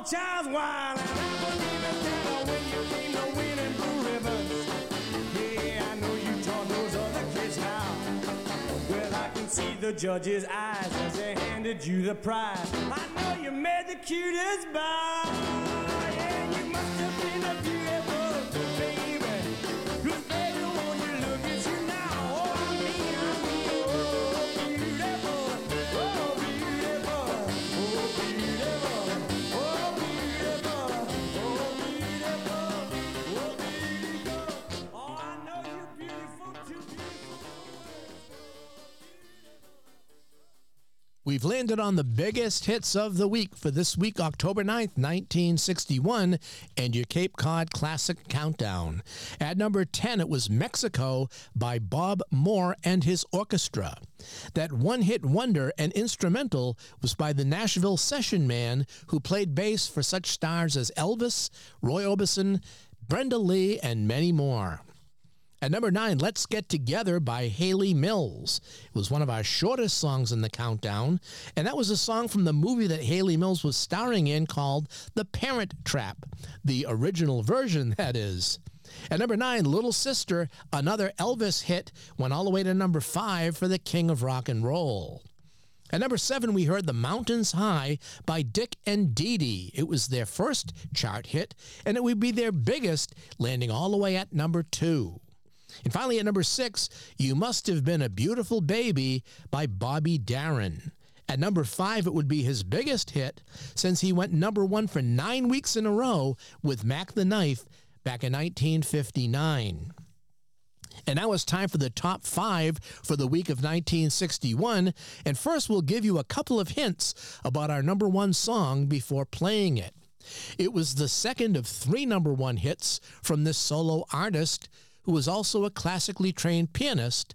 S13: Child's wild, and I believe it that when you came to winning blue ribbons. Yeah, I know you taught those other kids how. Well, I can see the judge's eyes as they handed you the prize. I know you made the cutest bow.
S1: We've landed on the biggest hits of the week for this week, October 9th, 1961, and your Cape Cod Classic Countdown. At number 10, it was Mexico by Bob Moore and his orchestra. That one hit wonder and instrumental was by the Nashville Session Man, who played bass for such stars as Elvis, Roy Orbison, Brenda Lee, and many more. At number nine, Let's Get Together by Hayley Mills. It was one of our shortest songs in the countdown, and that was a song from the movie that Hayley Mills was starring in called The Parent Trap, the original version, <laughs> that is. At number nine, Little Sister, another Elvis hit, went all the way to number five for the King of Rock and Roll. At number seven, we heard The Mountains High by Dick and Dee Dee. It was their first chart hit, and it would be their biggest, landing all the way at number two. And finally, at number six, You Must Have Been a Beautiful Baby by Bobby Darin. At number five, it would be his biggest hit since he went number one for nine weeks in a row with Mack the Knife back in 1959. And now it's time for the top five for the week of 1961. And first, we'll give you a couple of hints about our number one song before playing it. It was the second of three number one hits from this solo artist who was also a classically trained pianist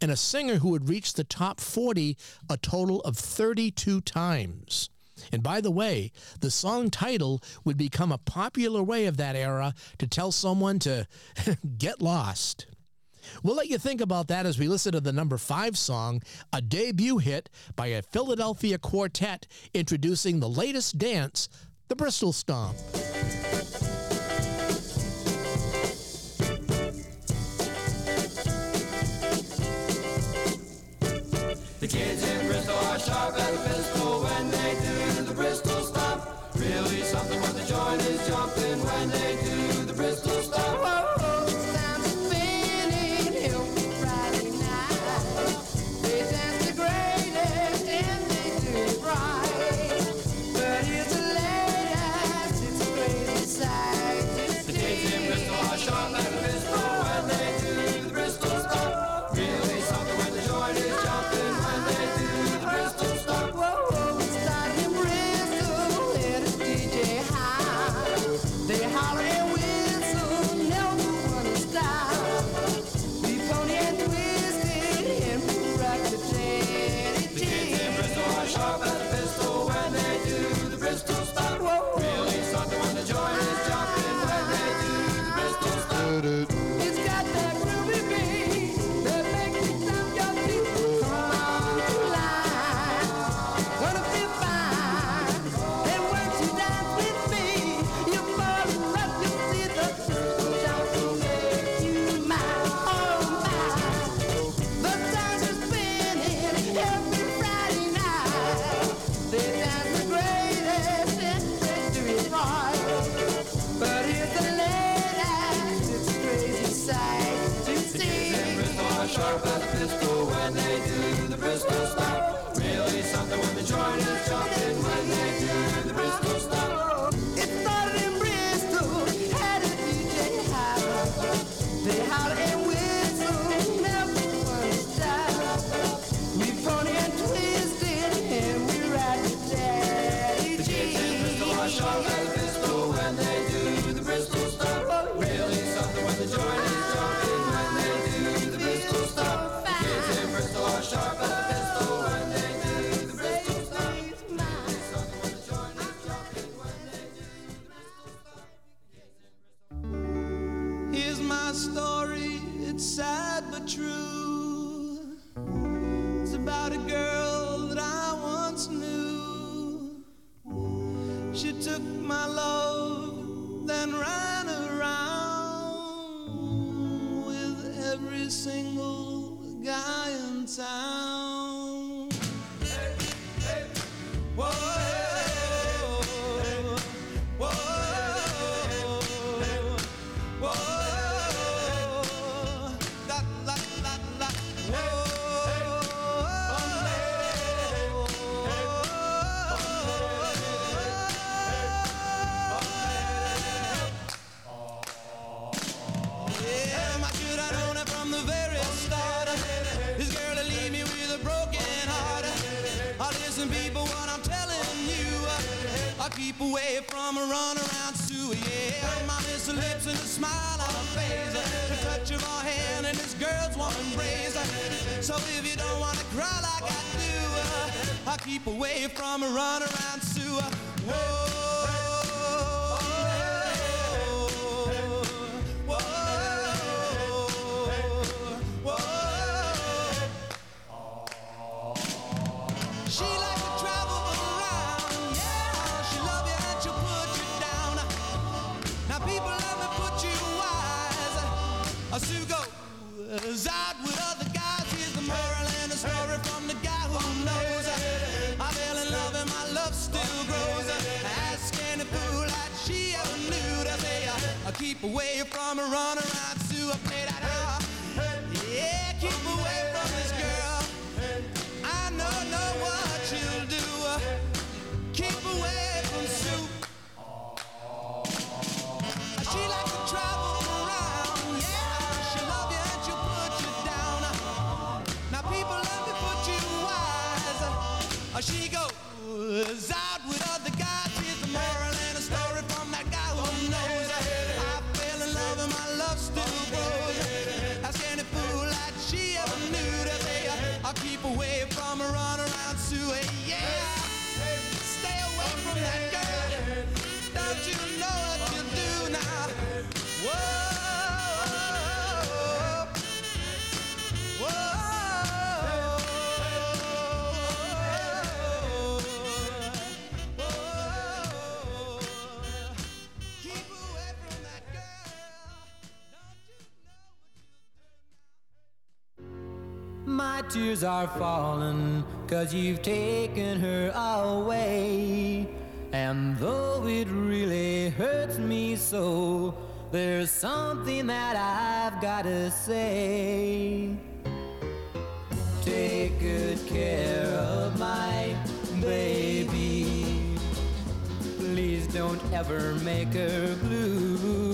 S1: and a singer who had reached the top 40 a total of 32 times. And by the way, the song title would become a popular way of that era to tell someone to <laughs> get lost. We'll let you think about that as we listen to the number five song, a debut hit by a Philadelphia quartet introducing the latest dance, the Bristol Stomp.
S5: The kids in Bristol are sharp at tears are falling, cause you've taken her away. And though it really hurts me so, there's something that I've gotta say. Take good care of my baby. Please don't ever make her blue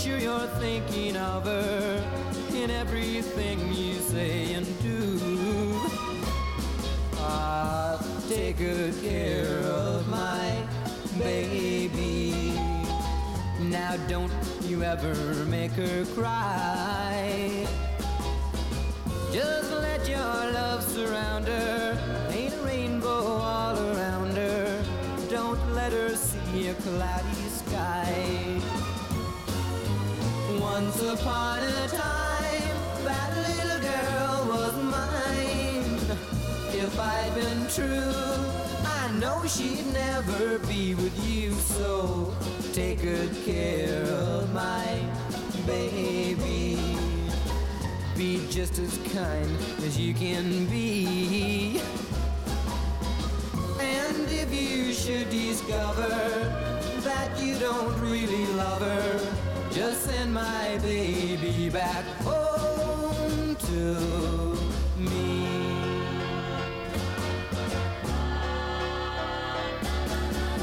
S5: sure you're thinking of her in everything you say and do. I'll take good care of my baby. Now don't you ever make her cry. Just let your love surround her. Paint a rainbow all around her. Don't let her see a cloudy sky. Once upon a time, that little girl was mine. If I'd been true, I know she'd never be with you. So take good care of my baby. Be just as kind as you can be. And if you should discover that you don't really love her, just send my baby back home to me.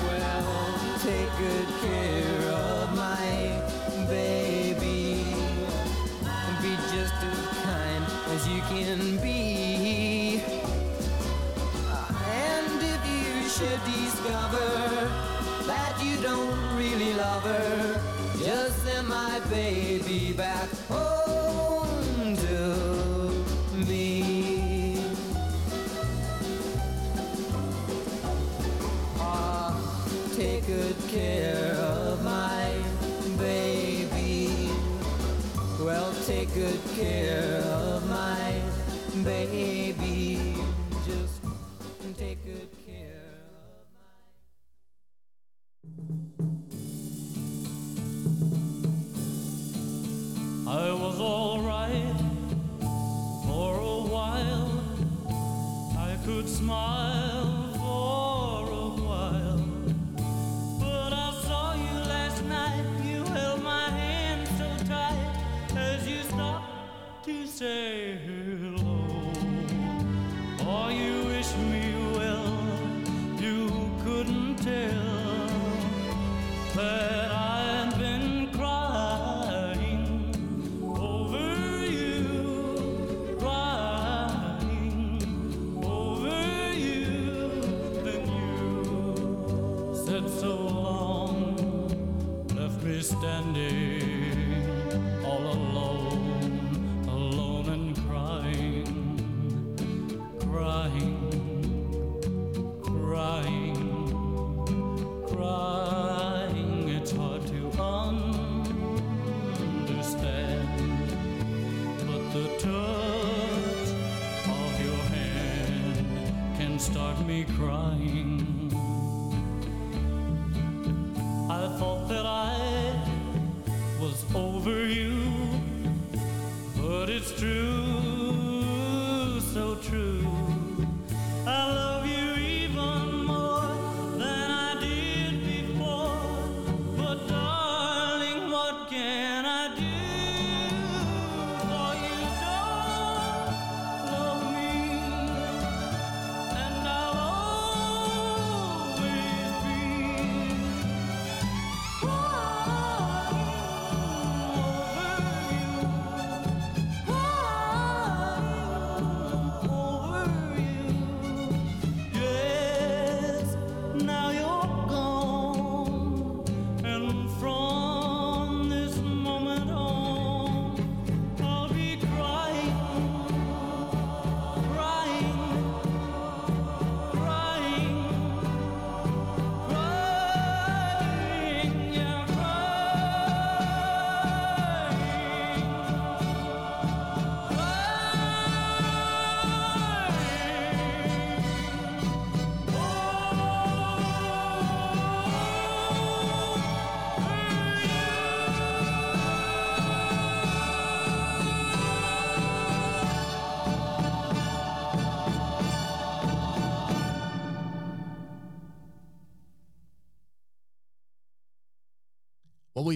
S5: Well, take good care of my baby. Be just as kind as you can be. And if you should discover that you don't really love her send my baby back home to me. Ah, take good care of my baby. Well, take good care of my baby. Just take good
S9: smile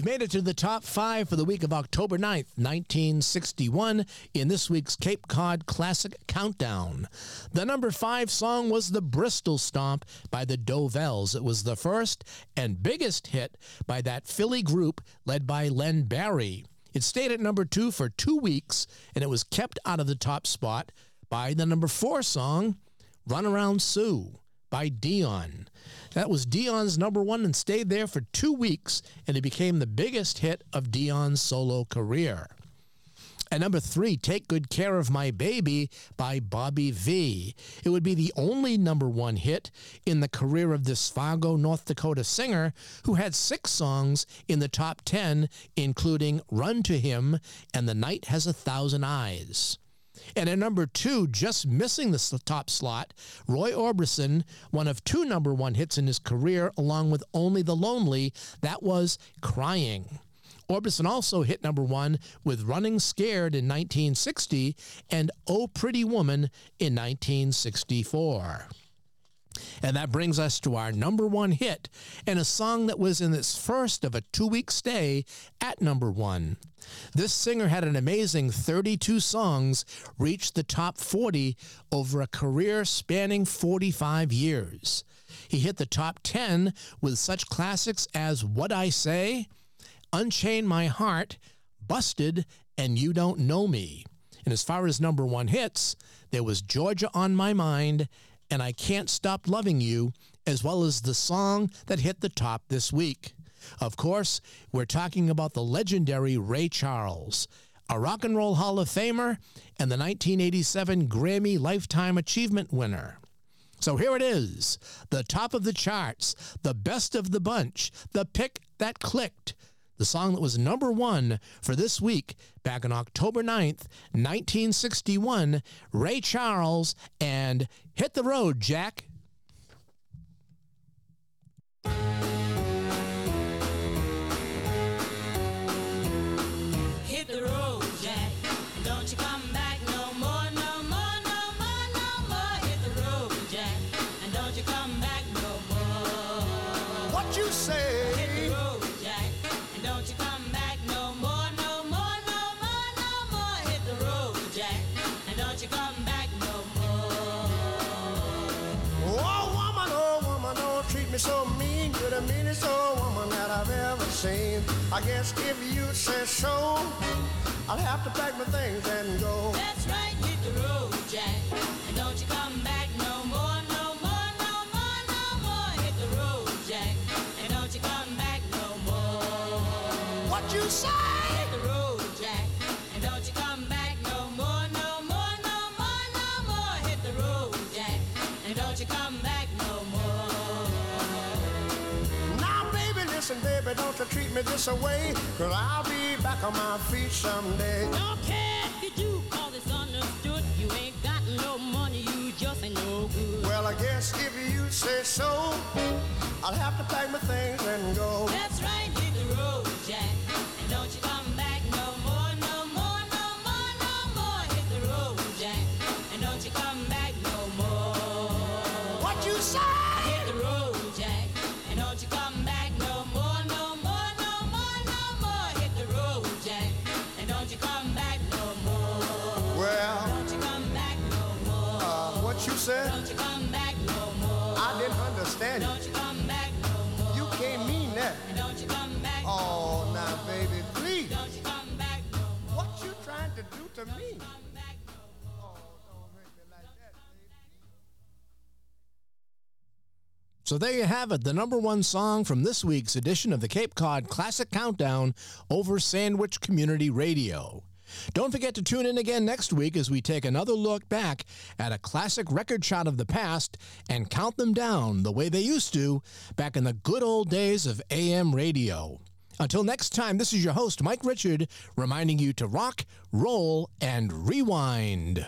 S1: we've made it to the top five for the week of October 9th, 1961, in this week's Cape Cod Classic Countdown. The number five song was The Bristol Stomp by the Dovells. It was the first and biggest hit by that Philly group led by Len Barry. It stayed at number two for two weeks, and it was kept out of the top spot by the number four song, Run Around Sue by Dion. That was Dion's number one and stayed there for two weeks, and it became the biggest hit of Dion's solo career. At number three, Take Good Care of My Baby by Bobby Vee. It would be the only number one hit in the career of this Fargo, North Dakota singer who had six songs in the top 10, including Run to Him and The Night Has a Thousand Eyes. And at number two, just missing the top slot, Roy Orbison, one of two number one hits in his career, along with Only the Lonely, that was Crying. Orbison also hit number one with Running Scared in 1960 and Oh Pretty Woman in 1964. And that brings us to our number one hit and a song that was in its first of a two week stay at number one. This singer had an amazing 32 songs reach the top 40 over a career spanning 45 years. He hit the top 10 with such classics as What I Say, Unchain My Heart, Busted, and You Don't Know Me. And as far as number one hits, there was Georgia on My Mind and I Can't Stop Loving You, as well as the song that hit the top this week. Of course, we're talking about the legendary Ray Charles, a Rock and Roll Hall of Famer and the 1987 Grammy Lifetime Achievement winner. So here it is, the top of the charts, the best of the bunch, the pick that clicked, the song that was number one for this week back on October 9th, 1961, Ray Charles and Hit the Road, Jack.
S18: Me so mean. You're the meanest old woman that I've ever seen. I guess if you say so, I'll have to pack my things and go.
S19: That's right, hit the road, Jack. And don't you come back no more, no more, no more, no more. Hit the road, Jack. And don't you come back no more.
S18: What you say? Listen, baby, don't you treat me this away. Cause I'll be back on my feet someday.
S19: Don't care if you do call this understood. You ain't got no money, you just ain't no good.
S18: Well, I guess if you say so, I'll have to pack my things and go.
S19: That's right, hit the road, Jack. And don't you come
S18: to me?
S1: So there you have it, the number one song from this week's edition of the Cape Cod Classic Countdown over Sandwich Community Radio. Don't forget to tune in again next week as we take another look back at a classic record shot of the past and count them down the way they used to back in the good old days of AM radio. Until next time, this is your host, Mike Richard, reminding you to rock, roll, and rewind.